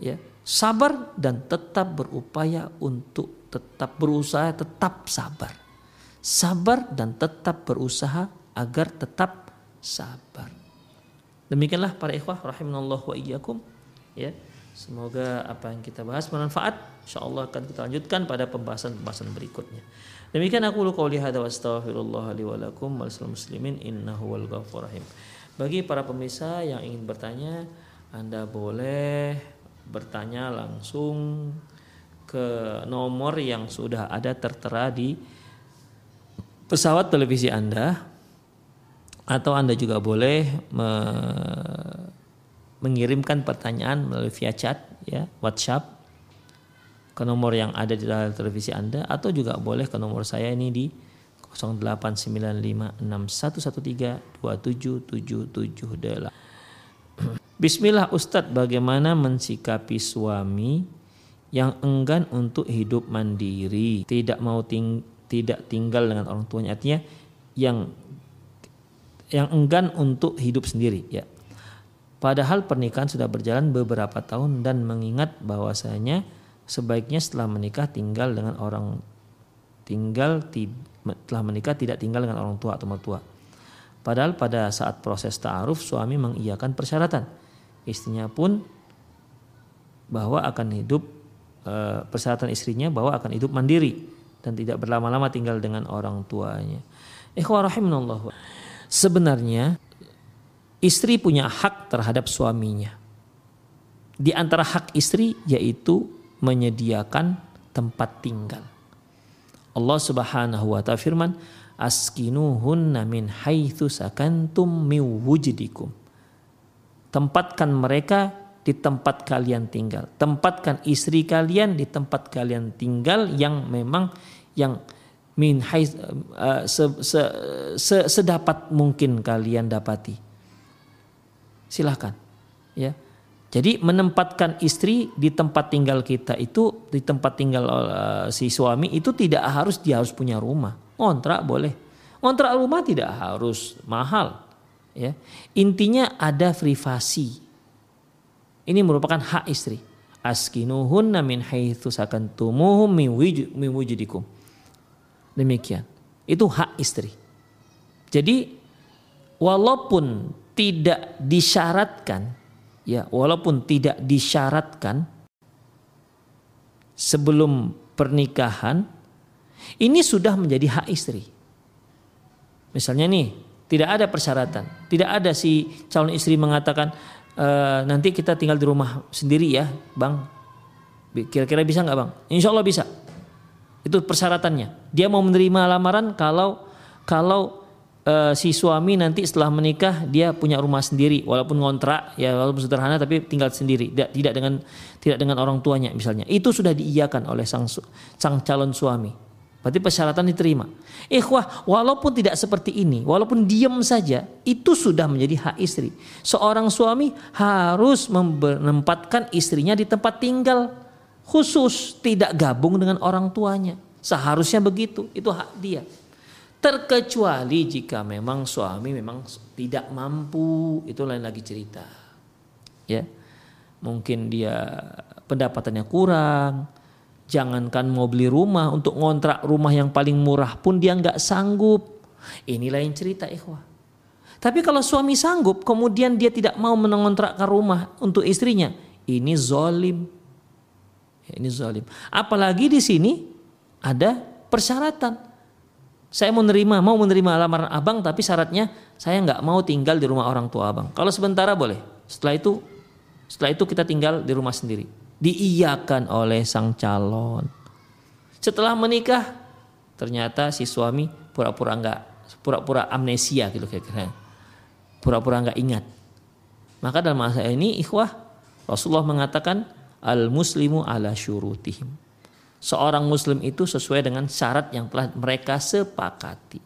Ya, sabar dan tetap berupaya untuk tetap berusaha tetap sabar. Sabar dan tetap berusaha agar tetap sabar. Demikianlah para ikhwah rahimanallah wa iyyakum ya. Semoga apa yang kita bahas bermanfaat. Insyaallah akan kita lanjutkan pada pembahasan-pembahasan berikutnya. Demikian aku lu qauli hadza wa astaghfirullah li wa lakum muslimin innahu wal ghafur rahim. Bagi para pemirsa yang ingin bertanya, Anda boleh bertanya langsung ke nomor yang sudah ada tertera di pesawat televisi Anda atau Anda juga boleh me mengirimkan pertanyaan melalui via chat ya WhatsApp ke nomor yang ada di televisi Anda atau juga boleh ke nomor saya ini di 089561132777 Bismillah Ustadz bagaimana mensikapi suami yang enggan untuk hidup mandiri tidak mau ting tidak tinggal dengan orang tuanya? Artinya yang yang enggan untuk hidup sendiri ya. Padahal pernikahan sudah berjalan beberapa tahun dan mengingat bahwasanya sebaiknya setelah menikah tinggal dengan orang tinggal telah menikah tidak tinggal dengan orang tua atau mertua. Padahal pada saat proses ta'aruf suami mengiyakan persyaratan. Istrinya pun bahwa akan hidup e, persyaratan istrinya bahwa akan hidup mandiri dan tidak berlama-lama tinggal dengan orang tuanya. Ikhwah. Sebenarnya istri punya hak terhadap suaminya. Di antara hak istri yaitu menyediakan tempat tinggal. Allah Subhanahu wa taala firman, "Askinuhunna min haitsu sakantum min wujdikum." Tempatkan mereka di tempat kalian tinggal. Tempatkan istri kalian di tempat kalian tinggal yang memang yang min hais, uh, se, se, se, sedapat mungkin kalian dapati. Silahkan, ya jadi menempatkan istri di tempat tinggal kita itu di tempat tinggal uh, si suami itu tidak harus dia harus punya rumah. Kontrak boleh. Kontrak rumah tidak harus mahal. Ya. Intinya ada privasi. Ini merupakan hak istri. Askinuhunna min haitsu sakantumuhum min wujudikum. Demikian. Itu hak istri. Jadi walaupun tidak disyaratkan ya walaupun tidak disyaratkan sebelum pernikahan ini sudah menjadi hak istri. Misalnya nih, tidak ada persyaratan, tidak ada si calon istri mengatakan e, nanti kita tinggal di rumah sendiri ya, bang. Kira-kira bisa nggak bang? Insya Allah bisa. Itu persyaratannya. Dia mau menerima lamaran kalau kalau uh, si suami nanti setelah menikah dia punya rumah sendiri. Walaupun ngontrak ya walaupun sederhana tapi tinggal sendiri. Tidak tidak dengan tidak dengan orang tuanya misalnya. Itu sudah diiyakan oleh sang sang calon suami. Berarti persyaratan diterima. Ikhwah walaupun tidak seperti ini walaupun diam saja itu sudah menjadi hak istri. Seorang suami harus menempatkan istrinya di tempat tinggal. Khusus tidak gabung dengan orang tuanya. Seharusnya begitu. Itu hak dia Terkecuali jika memang suami memang tidak mampu, itu lain lagi cerita. Ya. Mungkin dia pendapatannya kurang, jangankan mau beli rumah untuk ngontrak rumah yang paling murah pun dia nggak sanggup. Ini lain cerita ikhwah. Tapi kalau suami sanggup kemudian dia tidak mau mengontrakkan rumah untuk istrinya, ini zolim. Ya, ini zolim. Apalagi di sini ada persyaratan saya mau menerima mau menerima lamaran abang tapi syaratnya saya nggak mau tinggal di rumah orang tua abang. Kalau sementara boleh. Setelah itu setelah itu kita tinggal di rumah sendiri. Diiyakan oleh sang calon. Setelah menikah ternyata si suami pura-pura nggak pura-pura amnesia gitu kira-kira. Pura-pura nggak ingat. Maka dalam masa ini ikhwah Rasulullah mengatakan al muslimu ala syurutihim seorang muslim itu sesuai dengan syarat yang telah mereka sepakati.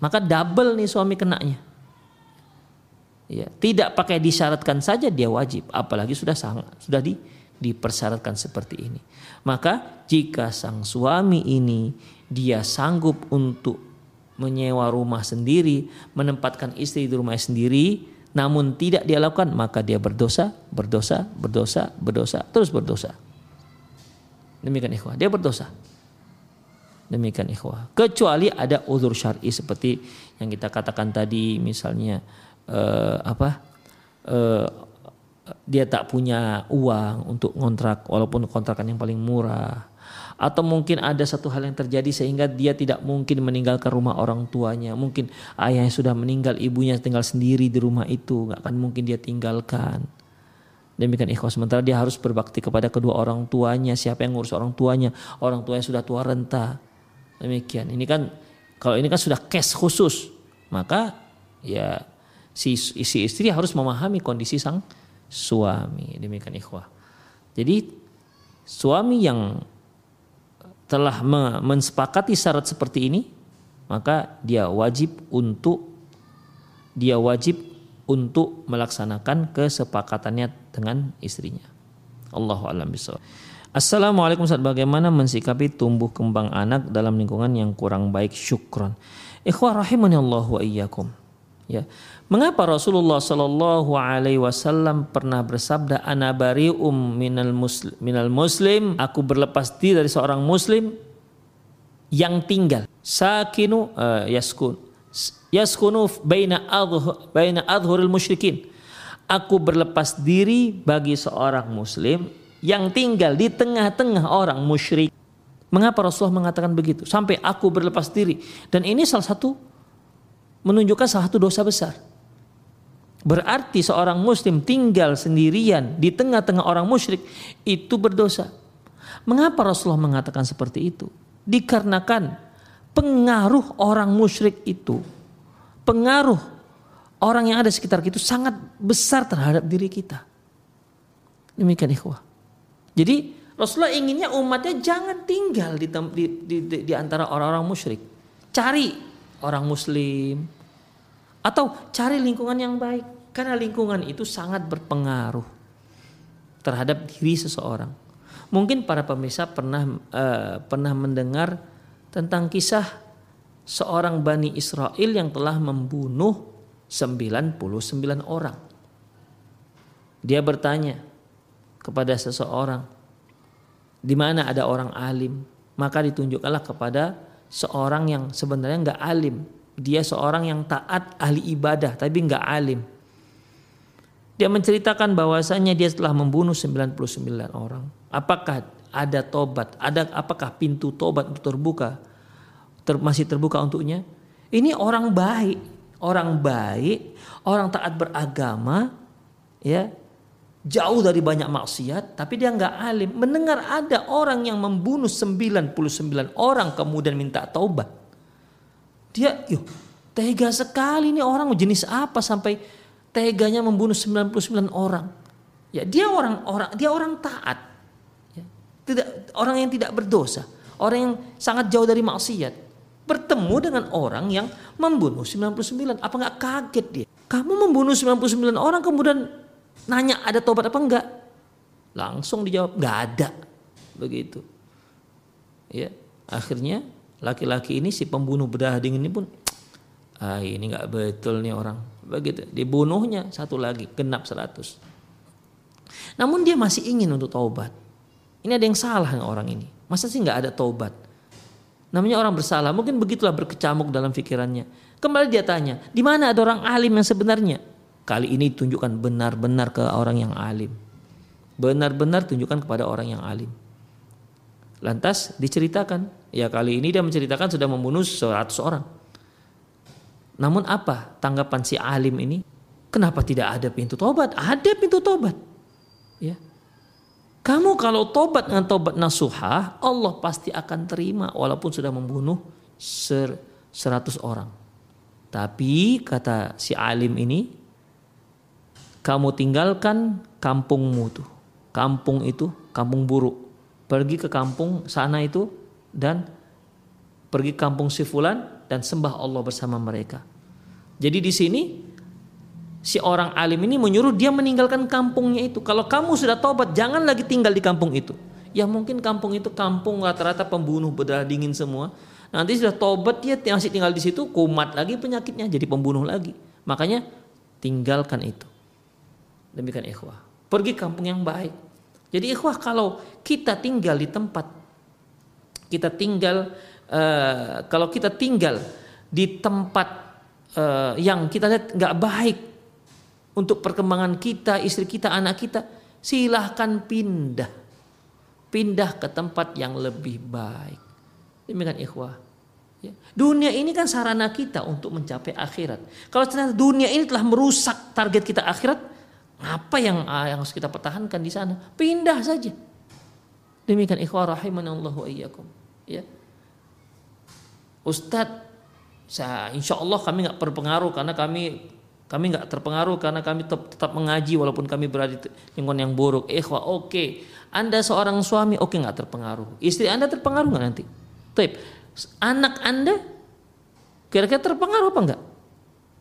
Maka double nih suami kenanya. Ya, tidak pakai disyaratkan saja dia wajib, apalagi sudah sangat sudah di, dipersyaratkan seperti ini. Maka jika sang suami ini dia sanggup untuk menyewa rumah sendiri, menempatkan istri di rumah sendiri, namun tidak dia lakukan, maka dia berdosa, berdosa, berdosa, berdosa, terus berdosa. Demikian ikhwah, dia berdosa. Demikian ikhwah. Kecuali ada uzur syar'i seperti yang kita katakan tadi misalnya uh, apa? Uh, dia tak punya uang untuk kontrak walaupun kontrakan yang paling murah atau mungkin ada satu hal yang terjadi sehingga dia tidak mungkin meninggalkan rumah orang tuanya mungkin ayahnya sudah meninggal ibunya tinggal sendiri di rumah itu nggak akan mungkin dia tinggalkan demikian ikhwas sementara dia harus berbakti kepada kedua orang tuanya. Siapa yang ngurus orang tuanya? Orang tuanya sudah tua renta. Demikian. Ini kan kalau ini kan sudah case khusus maka ya si, si istri harus memahami kondisi sang suami. Demikian ikhwah. Jadi suami yang telah mensepakati syarat seperti ini, maka dia wajib untuk dia wajib untuk melaksanakan kesepakatannya dengan istrinya. Allahu a'lam. Assalamualaikum Ustaz, bagaimana mensikapi tumbuh kembang anak dalam lingkungan yang kurang baik? Syukron. Ikhwah rahimani Allah wa iyyakum. Ya. Mengapa Rasulullah Shallallahu Alaihi Wasallam pernah bersabda anabarium minal muslim, minal muslim aku berlepas diri dari seorang muslim yang tinggal sakinu uh, yaskun yaskunu baina baina adhuril musyrikin. Aku berlepas diri bagi seorang muslim yang tinggal di tengah-tengah orang musyrik. Mengapa Rasulullah mengatakan begitu? Sampai aku berlepas diri. Dan ini salah satu menunjukkan salah satu dosa besar. Berarti seorang muslim tinggal sendirian di tengah-tengah orang musyrik itu berdosa. Mengapa Rasulullah mengatakan seperti itu? Dikarenakan pengaruh orang musyrik itu, pengaruh orang yang ada sekitar kita sangat besar terhadap diri kita. Demikian ikhwah. Jadi Rasulullah inginnya umatnya jangan tinggal di, di, di, di, antara orang-orang musyrik. Cari orang muslim atau cari lingkungan yang baik. Karena lingkungan itu sangat berpengaruh terhadap diri seseorang. Mungkin para pemirsa pernah uh, pernah mendengar tentang kisah seorang Bani Israel yang telah membunuh 99 orang. Dia bertanya kepada seseorang, di mana ada orang alim, maka ditunjukkanlah kepada seorang yang sebenarnya nggak alim. Dia seorang yang taat ahli ibadah tapi nggak alim. Dia menceritakan bahwasanya dia telah membunuh 99 orang. Apakah ada tobat? Ada apakah pintu tobat itu terbuka? Ter, masih terbuka untuknya? Ini orang baik, orang baik, orang taat beragama, ya jauh dari banyak maksiat, tapi dia nggak alim. Mendengar ada orang yang membunuh 99 orang kemudian minta taubat. Dia, yuk, tega sekali nih orang jenis apa sampai teganya membunuh 99 orang. Ya, dia orang orang dia orang taat. Ya, tidak orang yang tidak berdosa, orang yang sangat jauh dari maksiat. Bertemu dengan orang yang membunuh 99. Apa nggak kaget dia? Kamu membunuh 99 orang kemudian nanya ada tobat apa enggak? Langsung dijawab nggak ada. Begitu. Ya, akhirnya laki-laki ini si pembunuh berdarah dingin ini pun ah ini nggak betul nih orang begitu dibunuhnya satu lagi genap seratus namun dia masih ingin untuk taubat ini ada yang salah dengan orang ini masa sih nggak ada taubat namanya orang bersalah mungkin begitulah berkecamuk dalam pikirannya kembali dia tanya di mana ada orang alim yang sebenarnya kali ini tunjukkan benar-benar ke orang yang alim benar-benar tunjukkan kepada orang yang alim lantas diceritakan ya kali ini dia menceritakan sudah membunuh 100 orang namun apa tanggapan si alim ini? Kenapa tidak ada pintu tobat? Ada pintu tobat. Ya. Kamu kalau tobat dengan tobat nasuhah, Allah pasti akan terima walaupun sudah membunuh ser 100 orang. Tapi kata si alim ini, kamu tinggalkan kampungmu tuh. Kampung itu kampung buruk. Pergi ke kampung sana itu dan pergi kampung si fulan dan sembah Allah bersama mereka. Jadi di sini si orang alim ini menyuruh dia meninggalkan kampungnya itu. Kalau kamu sudah tobat, jangan lagi tinggal di kampung itu. Ya mungkin kampung itu kampung rata-rata pembunuh berdarah dingin semua. Nanti sudah tobat dia masih tinggal di situ, kumat lagi penyakitnya, jadi pembunuh lagi. Makanya tinggalkan itu. Demikian ikhwah. Pergi kampung yang baik. Jadi ikhwah kalau kita tinggal di tempat kita tinggal uh, kalau kita tinggal di tempat uh, yang kita lihat nggak baik, untuk perkembangan kita, istri kita, anak kita, silahkan pindah. Pindah ke tempat yang lebih baik. Demikian ikhwah. Ya. Dunia ini kan sarana kita untuk mencapai akhirat. Kalau ternyata dunia ini telah merusak target kita akhirat, apa yang ah, yang harus kita pertahankan di sana? Pindah saja. Demikian ikhwah rahimanallahu iyyakum. Ya. Ustadz, insya Allah kami nggak berpengaruh karena kami kami nggak terpengaruh karena kami tetap, tetap mengaji walaupun kami berada di lingkungan yang buruk. Ikhwah, oke. Okay. Anda seorang suami, oke okay, nggak terpengaruh. Istri Anda terpengaruh nggak nanti? Tip. Anak Anda kira-kira terpengaruh apa enggak?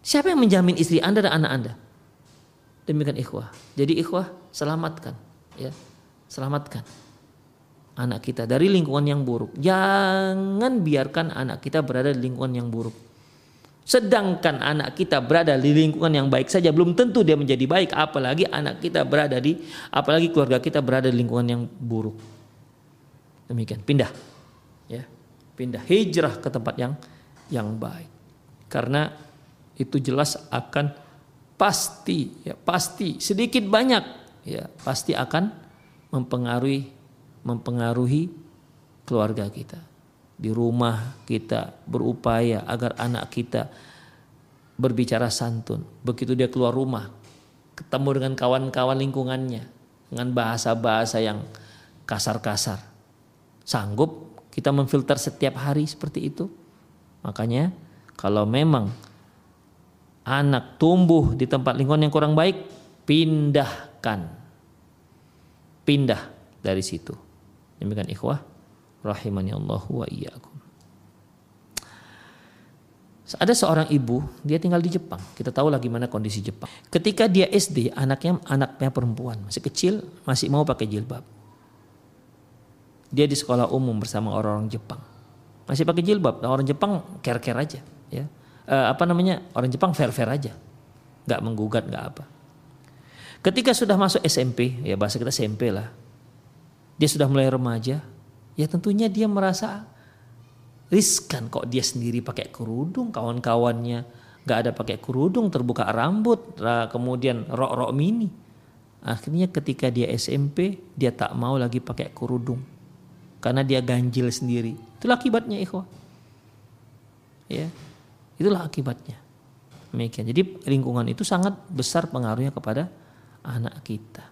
Siapa yang menjamin istri Anda dan anak Anda? Demikian ikhwah. Jadi ikhwah selamatkan ya. Selamatkan anak kita dari lingkungan yang buruk. Jangan biarkan anak kita berada di lingkungan yang buruk. Sedangkan anak kita berada di lingkungan yang baik saja belum tentu dia menjadi baik apalagi anak kita berada di apalagi keluarga kita berada di lingkungan yang buruk. Demikian, pindah. Ya. Pindah hijrah ke tempat yang yang baik. Karena itu jelas akan pasti ya pasti sedikit banyak ya pasti akan mempengaruhi mempengaruhi keluarga kita. Di rumah kita berupaya agar anak kita berbicara santun. Begitu dia keluar rumah, ketemu dengan kawan-kawan lingkungannya dengan bahasa-bahasa yang kasar-kasar. Sanggup kita memfilter setiap hari seperti itu? Makanya kalau memang anak tumbuh di tempat lingkungan yang kurang baik, pindahkan. Pindah dari situ. Demikian ikhwah rahimani Allah wa iyyakum. Ada seorang ibu, dia tinggal di Jepang. Kita tahu lah gimana kondisi Jepang. Ketika dia SD, anaknya anaknya perempuan, masih kecil, masih mau pakai jilbab. Dia di sekolah umum bersama orang-orang Jepang. Masih pakai jilbab. Nah, orang Jepang care-care aja, ya. E, apa namanya? Orang Jepang fair-fair aja. nggak menggugat, nggak apa. Ketika sudah masuk SMP, ya bahasa kita SMP lah dia sudah mulai remaja, ya tentunya dia merasa riskan kok dia sendiri pakai kerudung, kawan-kawannya nggak ada pakai kerudung, terbuka rambut, kemudian rok-rok mini. Akhirnya ketika dia SMP, dia tak mau lagi pakai kerudung. Karena dia ganjil sendiri. Itulah akibatnya ikhwah. Ya. Itulah akibatnya. Demikian. Jadi lingkungan itu sangat besar pengaruhnya kepada anak kita.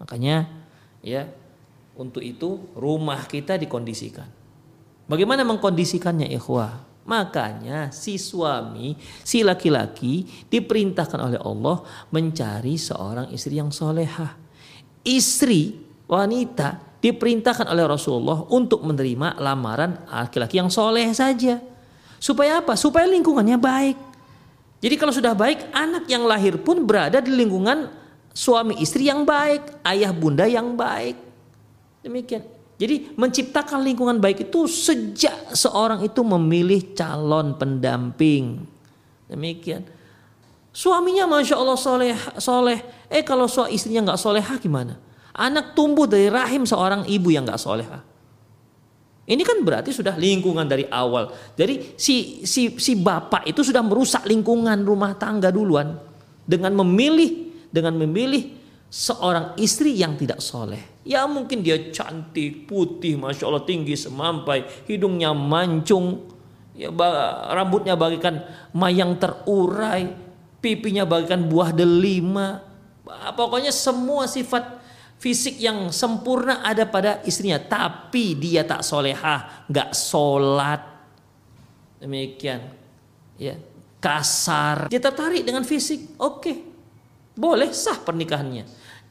Makanya ya untuk itu rumah kita dikondisikan. Bagaimana mengkondisikannya ikhwah? Makanya si suami, si laki-laki diperintahkan oleh Allah mencari seorang istri yang solehah. Istri wanita diperintahkan oleh Rasulullah untuk menerima lamaran laki-laki yang soleh saja. Supaya apa? Supaya lingkungannya baik. Jadi kalau sudah baik, anak yang lahir pun berada di lingkungan suami istri yang baik, ayah bunda yang baik. Demikian. Jadi menciptakan lingkungan baik itu sejak seorang itu memilih calon pendamping. Demikian. Suaminya masya Allah soleh, soleh. Eh kalau suami istrinya nggak soleh gimana? Anak tumbuh dari rahim seorang ibu yang nggak soleh. Ini kan berarti sudah lingkungan dari awal. Jadi si si si bapak itu sudah merusak lingkungan rumah tangga duluan dengan memilih dengan memilih seorang istri yang tidak soleh. Ya mungkin dia cantik, putih, masya Allah tinggi semampai, hidungnya mancung, ya rambutnya bagikan mayang terurai, pipinya bagikan buah delima. Pokoknya semua sifat fisik yang sempurna ada pada istrinya, tapi dia tak solehah, nggak sholat, demikian, ya kasar. Dia tertarik dengan fisik, oke, boleh sah pernikahannya.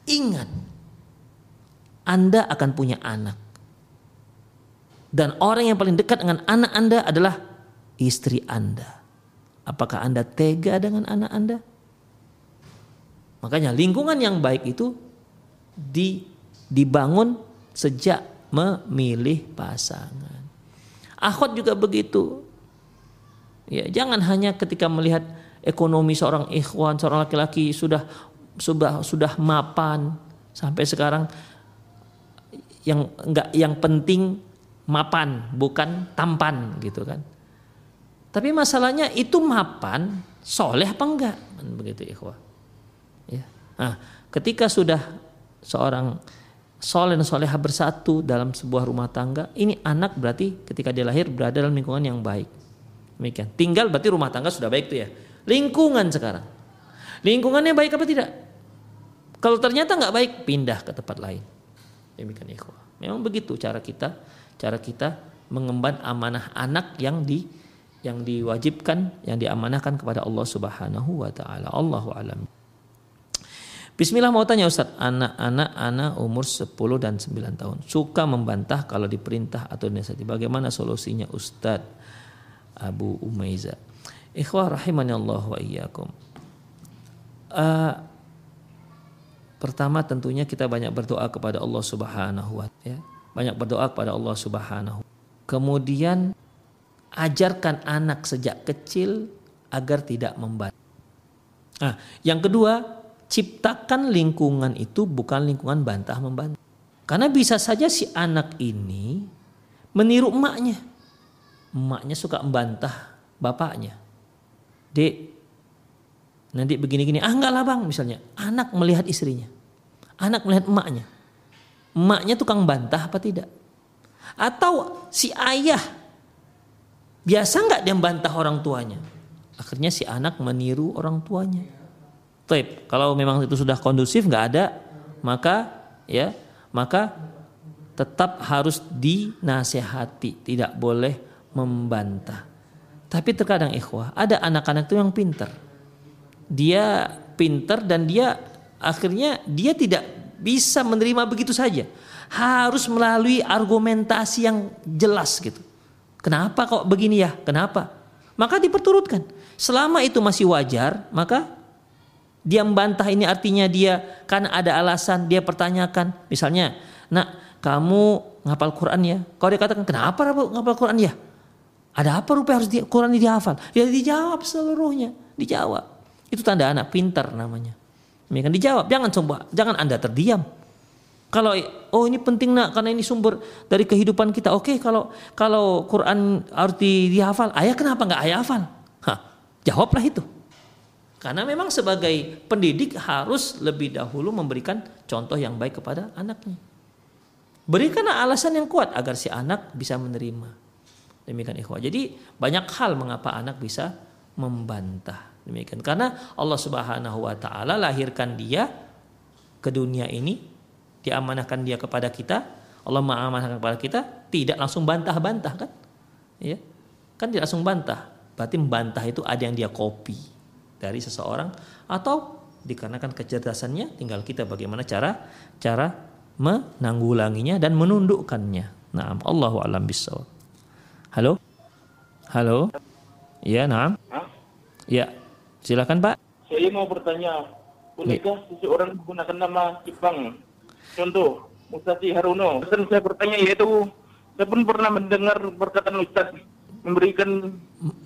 Ingat, anda akan punya anak. Dan orang yang paling dekat dengan anak Anda adalah istri Anda. Apakah Anda tega dengan anak Anda? Makanya lingkungan yang baik itu di, dibangun sejak memilih pasangan. Akhwat juga begitu. Ya, jangan hanya ketika melihat ekonomi seorang ikhwan, seorang laki-laki sudah sudah sudah mapan sampai sekarang yang enggak yang penting mapan bukan tampan gitu kan tapi masalahnya itu mapan soleh apa enggak begitu ikhwah Ya. Nah, ketika sudah seorang soleh dan soleha bersatu dalam sebuah rumah tangga, ini anak berarti ketika dia lahir berada dalam lingkungan yang baik. Demikian. Tinggal berarti rumah tangga sudah baik tuh ya. Lingkungan sekarang. Lingkungannya baik apa tidak? Kalau ternyata nggak baik, pindah ke tempat lain. Demikian ikhwah. Memang begitu cara kita, cara kita mengemban amanah anak yang di yang diwajibkan, yang diamanahkan kepada Allah Subhanahu wa taala. Allahu alam. Bismillah mau tanya Ustaz, anak-anak anak umur 10 dan 9 tahun suka membantah kalau diperintah atau dinasihati. Bagaimana solusinya Ustaz Abu Umaiza? Ikhwah rahimani Allah wa iyyakum. Uh, pertama tentunya kita banyak berdoa kepada Allah Subhanahu wa ya. Banyak berdoa kepada Allah Subhanahu. Kemudian ajarkan anak sejak kecil agar tidak membantah. Nah, yang kedua, ciptakan lingkungan itu bukan lingkungan bantah membantah. Karena bisa saja si anak ini meniru emaknya. Emaknya suka membantah bapaknya. Dek, nanti begini-gini. Ah enggak lah bang misalnya. Anak melihat istrinya. Anak melihat emaknya. Emaknya tukang bantah apa tidak? Atau si ayah biasa nggak dia membantah orang tuanya? Akhirnya si anak meniru orang tuanya. Taib. Kalau memang itu sudah kondusif nggak ada, maka ya maka tetap harus dinasehati, tidak boleh membantah. Tapi terkadang ikhwah, ada anak-anak itu yang pinter. Dia pinter dan dia akhirnya dia tidak bisa menerima begitu saja. Harus melalui argumentasi yang jelas gitu. Kenapa kok begini ya? Kenapa? Maka diperturutkan. Selama itu masih wajar, maka dia membantah ini artinya dia kan ada alasan dia pertanyakan. Misalnya, nak kamu ngapal Quran ya? Kalau dia katakan kenapa ngapal Quran ya? Ada apa rupanya harus di, Quran ini dihafal? Ya dijawab seluruhnya, dijawab. Itu tanda anak pintar namanya. Ini kan dijawab, jangan coba, jangan anda terdiam. Kalau oh ini penting nak karena ini sumber dari kehidupan kita. Oke kalau kalau Quran harus dihafal, ayah kenapa nggak ayah hafal? Hah, jawablah itu. Karena memang sebagai pendidik harus lebih dahulu memberikan contoh yang baik kepada anaknya. Berikanlah alasan yang kuat agar si anak bisa menerima. Demikian ikhwah. Jadi banyak hal mengapa anak bisa membantah. Demikian karena Allah Subhanahu wa taala lahirkan dia ke dunia ini, diamanahkan dia kepada kita, Allah mengamanahkan kepada kita, tidak langsung bantah-bantah kan? Ya. Kan tidak langsung bantah. Berarti membantah itu ada yang dia copy dari seseorang atau dikarenakan kecerdasannya tinggal kita bagaimana cara cara menanggulanginya dan menundukkannya. Nah, Allahu alam bisawab. Halo? Halo? Ya, nah. Ya. Silakan, Pak. Saya mau bertanya, bolehkah ya. seseorang menggunakan nama Ipang? Contoh, Mustati Haruno. Dan saya bertanya yaitu saya pun pernah mendengar perkataan Ustaz memberikan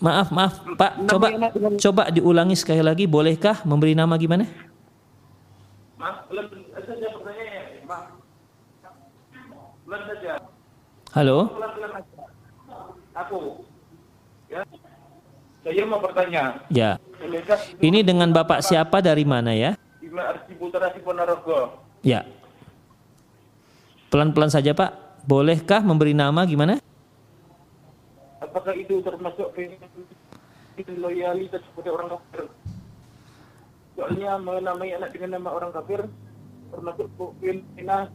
maaf maaf Pak coba dengan... coba diulangi sekali lagi bolehkah memberi nama gimana maaf saja halo aku. Ya. Saya mau bertanya. Ya. Ini dengan Bapak siapa dari mana ya? Ya. Pelan-pelan saja Pak. Bolehkah memberi nama gimana? Apakah itu termasuk loyalitas kepada orang kafir? Soalnya menamai anak dengan nama orang kafir termasuk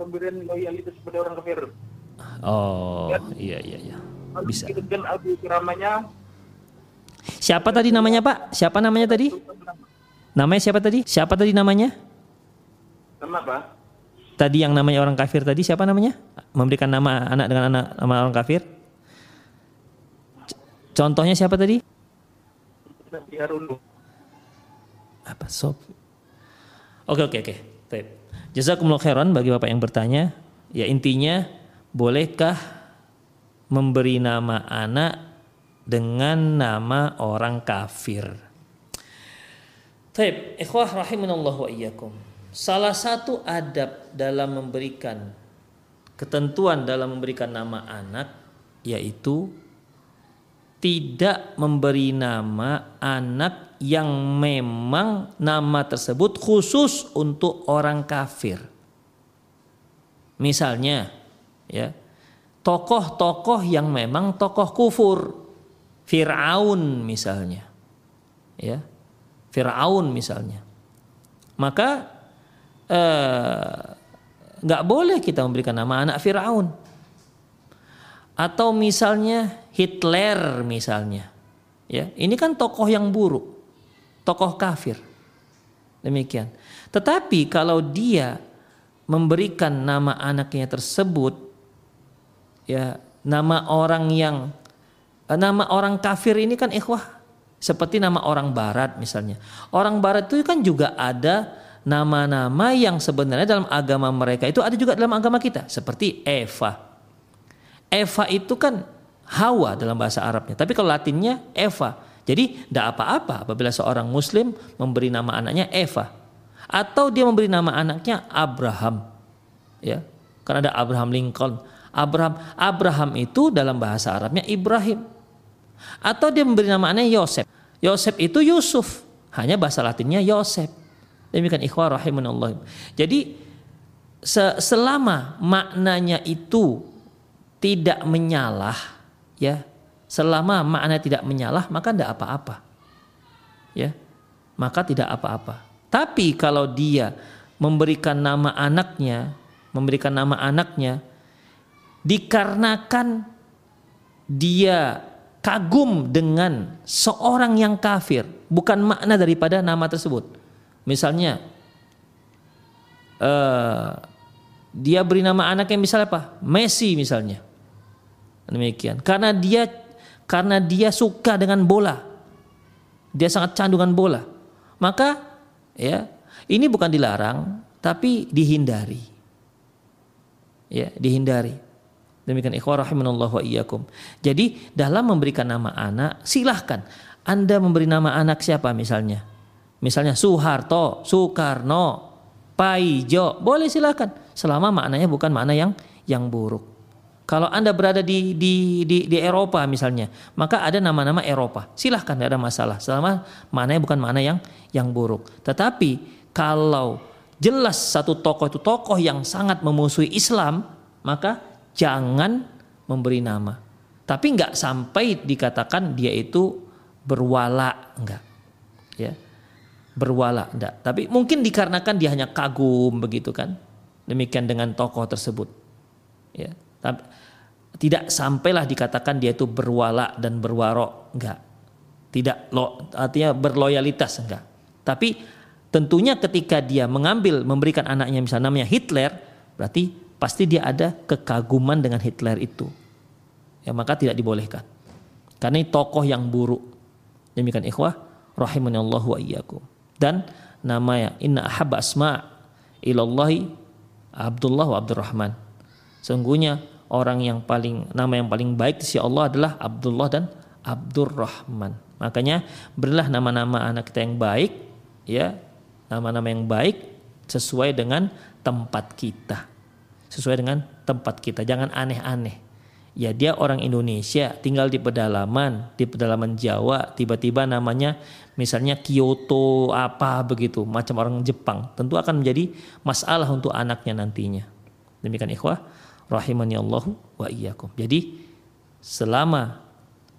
pemberian loyalitas kepada orang kafir. Oh, ya. iya iya iya. Bisa. Siapa tadi namanya Pak? Siapa namanya tadi? Namanya siapa tadi? Siapa tadi namanya? Nama apa? Tadi yang namanya orang kafir tadi siapa namanya? Memberikan nama anak dengan anak nama orang kafir? Contohnya siapa tadi? Apa sob? Oke oke oke. Baik. Jazakumullah khairan bagi Bapak yang bertanya. Ya intinya bolehkah memberi nama anak dengan nama orang kafir? Taib, ikhwah rahimanallah wa iyyakum. Salah satu adab dalam memberikan ketentuan dalam memberikan nama anak yaitu tidak memberi nama anak yang memang nama tersebut khusus untuk orang kafir. Misalnya, ya, tokoh-tokoh yang memang tokoh kufur, Fir'aun misalnya, ya, Fir'aun misalnya, maka eh, nggak eh, boleh kita memberikan nama anak Fir'aun. Atau misalnya Hitler misalnya. Ya ini kan tokoh yang buruk. Tokoh kafir. Demikian. Tetapi kalau dia memberikan nama anaknya tersebut ya nama orang yang eh, nama orang kafir ini kan ikhwah seperti nama orang barat misalnya orang barat itu kan juga ada nama-nama yang sebenarnya dalam agama mereka itu ada juga dalam agama kita seperti Eva Eva itu kan Hawa dalam bahasa Arabnya, tapi kalau Latinnya Eva. Jadi tidak apa-apa apabila seorang Muslim memberi nama anaknya Eva, atau dia memberi nama anaknya Abraham, ya, karena ada Abraham Lincoln. Abraham, Abraham itu dalam bahasa Arabnya Ibrahim, atau dia memberi nama anaknya Yosef. Yosef itu Yusuf, hanya bahasa Latinnya Yosef. Demikian ikhwah rahimanallah. Jadi selama maknanya itu tidak menyalah ya selama makna tidak menyalah maka tidak apa-apa ya maka tidak apa-apa tapi kalau dia memberikan nama anaknya memberikan nama anaknya dikarenakan dia kagum dengan seorang yang kafir bukan makna daripada nama tersebut misalnya uh, dia beri nama anaknya misalnya apa Messi misalnya Demikian. Karena dia karena dia suka dengan bola. Dia sangat candu dengan bola. Maka ya, ini bukan dilarang tapi dihindari. Ya, dihindari. Demikian ikhwah rahimanallah wa iyyakum. Jadi dalam memberikan nama anak silahkan Anda memberi nama anak siapa misalnya. Misalnya Soeharto, Soekarno, Paijo, boleh silahkan selama maknanya bukan makna yang yang buruk. Kalau Anda berada di, di, di, di Eropa misalnya, maka ada nama-nama Eropa. Silahkan, tidak ada masalah. Selama maknanya bukan mana yang yang buruk. Tetapi kalau jelas satu tokoh itu tokoh yang sangat memusuhi Islam, maka jangan memberi nama. Tapi nggak sampai dikatakan dia itu berwala, enggak. Ya. Berwala, enggak. Tapi mungkin dikarenakan dia hanya kagum begitu kan. Demikian dengan tokoh tersebut. Ya tidak sampailah dikatakan dia itu berwala dan berwarok enggak tidak lo artinya berloyalitas enggak tapi tentunya ketika dia mengambil memberikan anaknya misalnya namanya Hitler berarti pasti dia ada kekaguman dengan Hitler itu. Ya maka tidak dibolehkan. Karena ini tokoh yang buruk. Demikian ikhwah rahimani Allah wa iyyakum. Dan namanya inna ahabba asma ilallahi Abdullah wa Abdurrahman. Sungguhnya orang yang paling nama yang paling baik di sisi Allah adalah Abdullah dan Abdurrahman. Makanya berilah nama-nama anak kita yang baik ya, nama-nama yang baik sesuai dengan tempat kita. Sesuai dengan tempat kita, jangan aneh-aneh. Ya dia orang Indonesia, tinggal di pedalaman, di pedalaman Jawa, tiba-tiba namanya misalnya Kyoto apa begitu, macam orang Jepang. Tentu akan menjadi masalah untuk anaknya nantinya. Demikian ikhwah rahimani Allah wa iyyakum. Jadi selama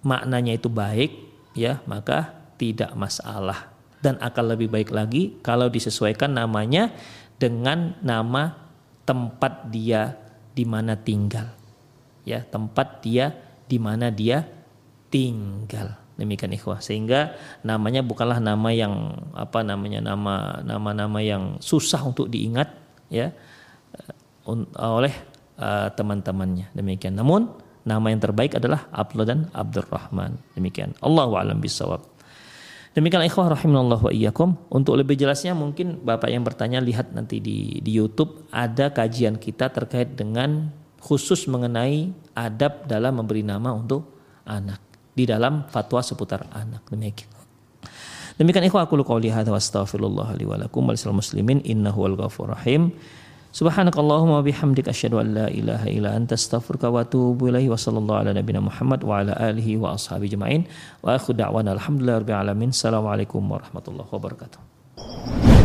maknanya itu baik ya maka tidak masalah dan akan lebih baik lagi kalau disesuaikan namanya dengan nama tempat dia di mana tinggal. Ya, tempat dia di mana dia tinggal. Demikian ikhwah. Sehingga namanya bukanlah nama yang apa namanya nama nama-nama yang susah untuk diingat ya oleh uh, teman-temannya. Demikian. Namun nama yang terbaik adalah Abdullah dan Abdurrahman. Demikian. Allahu a'lam bisawab. Demikian ikhwah rahimanallah wa iyyakum. Untuk lebih jelasnya mungkin Bapak yang bertanya lihat nanti di di YouTube ada kajian kita terkait dengan khusus mengenai adab dalam memberi nama untuk anak di dalam fatwa seputar anak. Demikian. Demikian ikhwah aku qauli hadza wa astaghfirullah wa lakum muslimin innahu wal ghafur rahim. Subhanakallahumma bihamdik asyhadu an la ilaha illa anta astaghfiruka wa atubu ilaihi wa sallallahu ala nabiyina Muhammad wa ala alihi wa ashabi jemain wa akhu da'wana alhamdulillahi rabbil alamin. Assalamualaikum warahmatullahi wabarakatuh.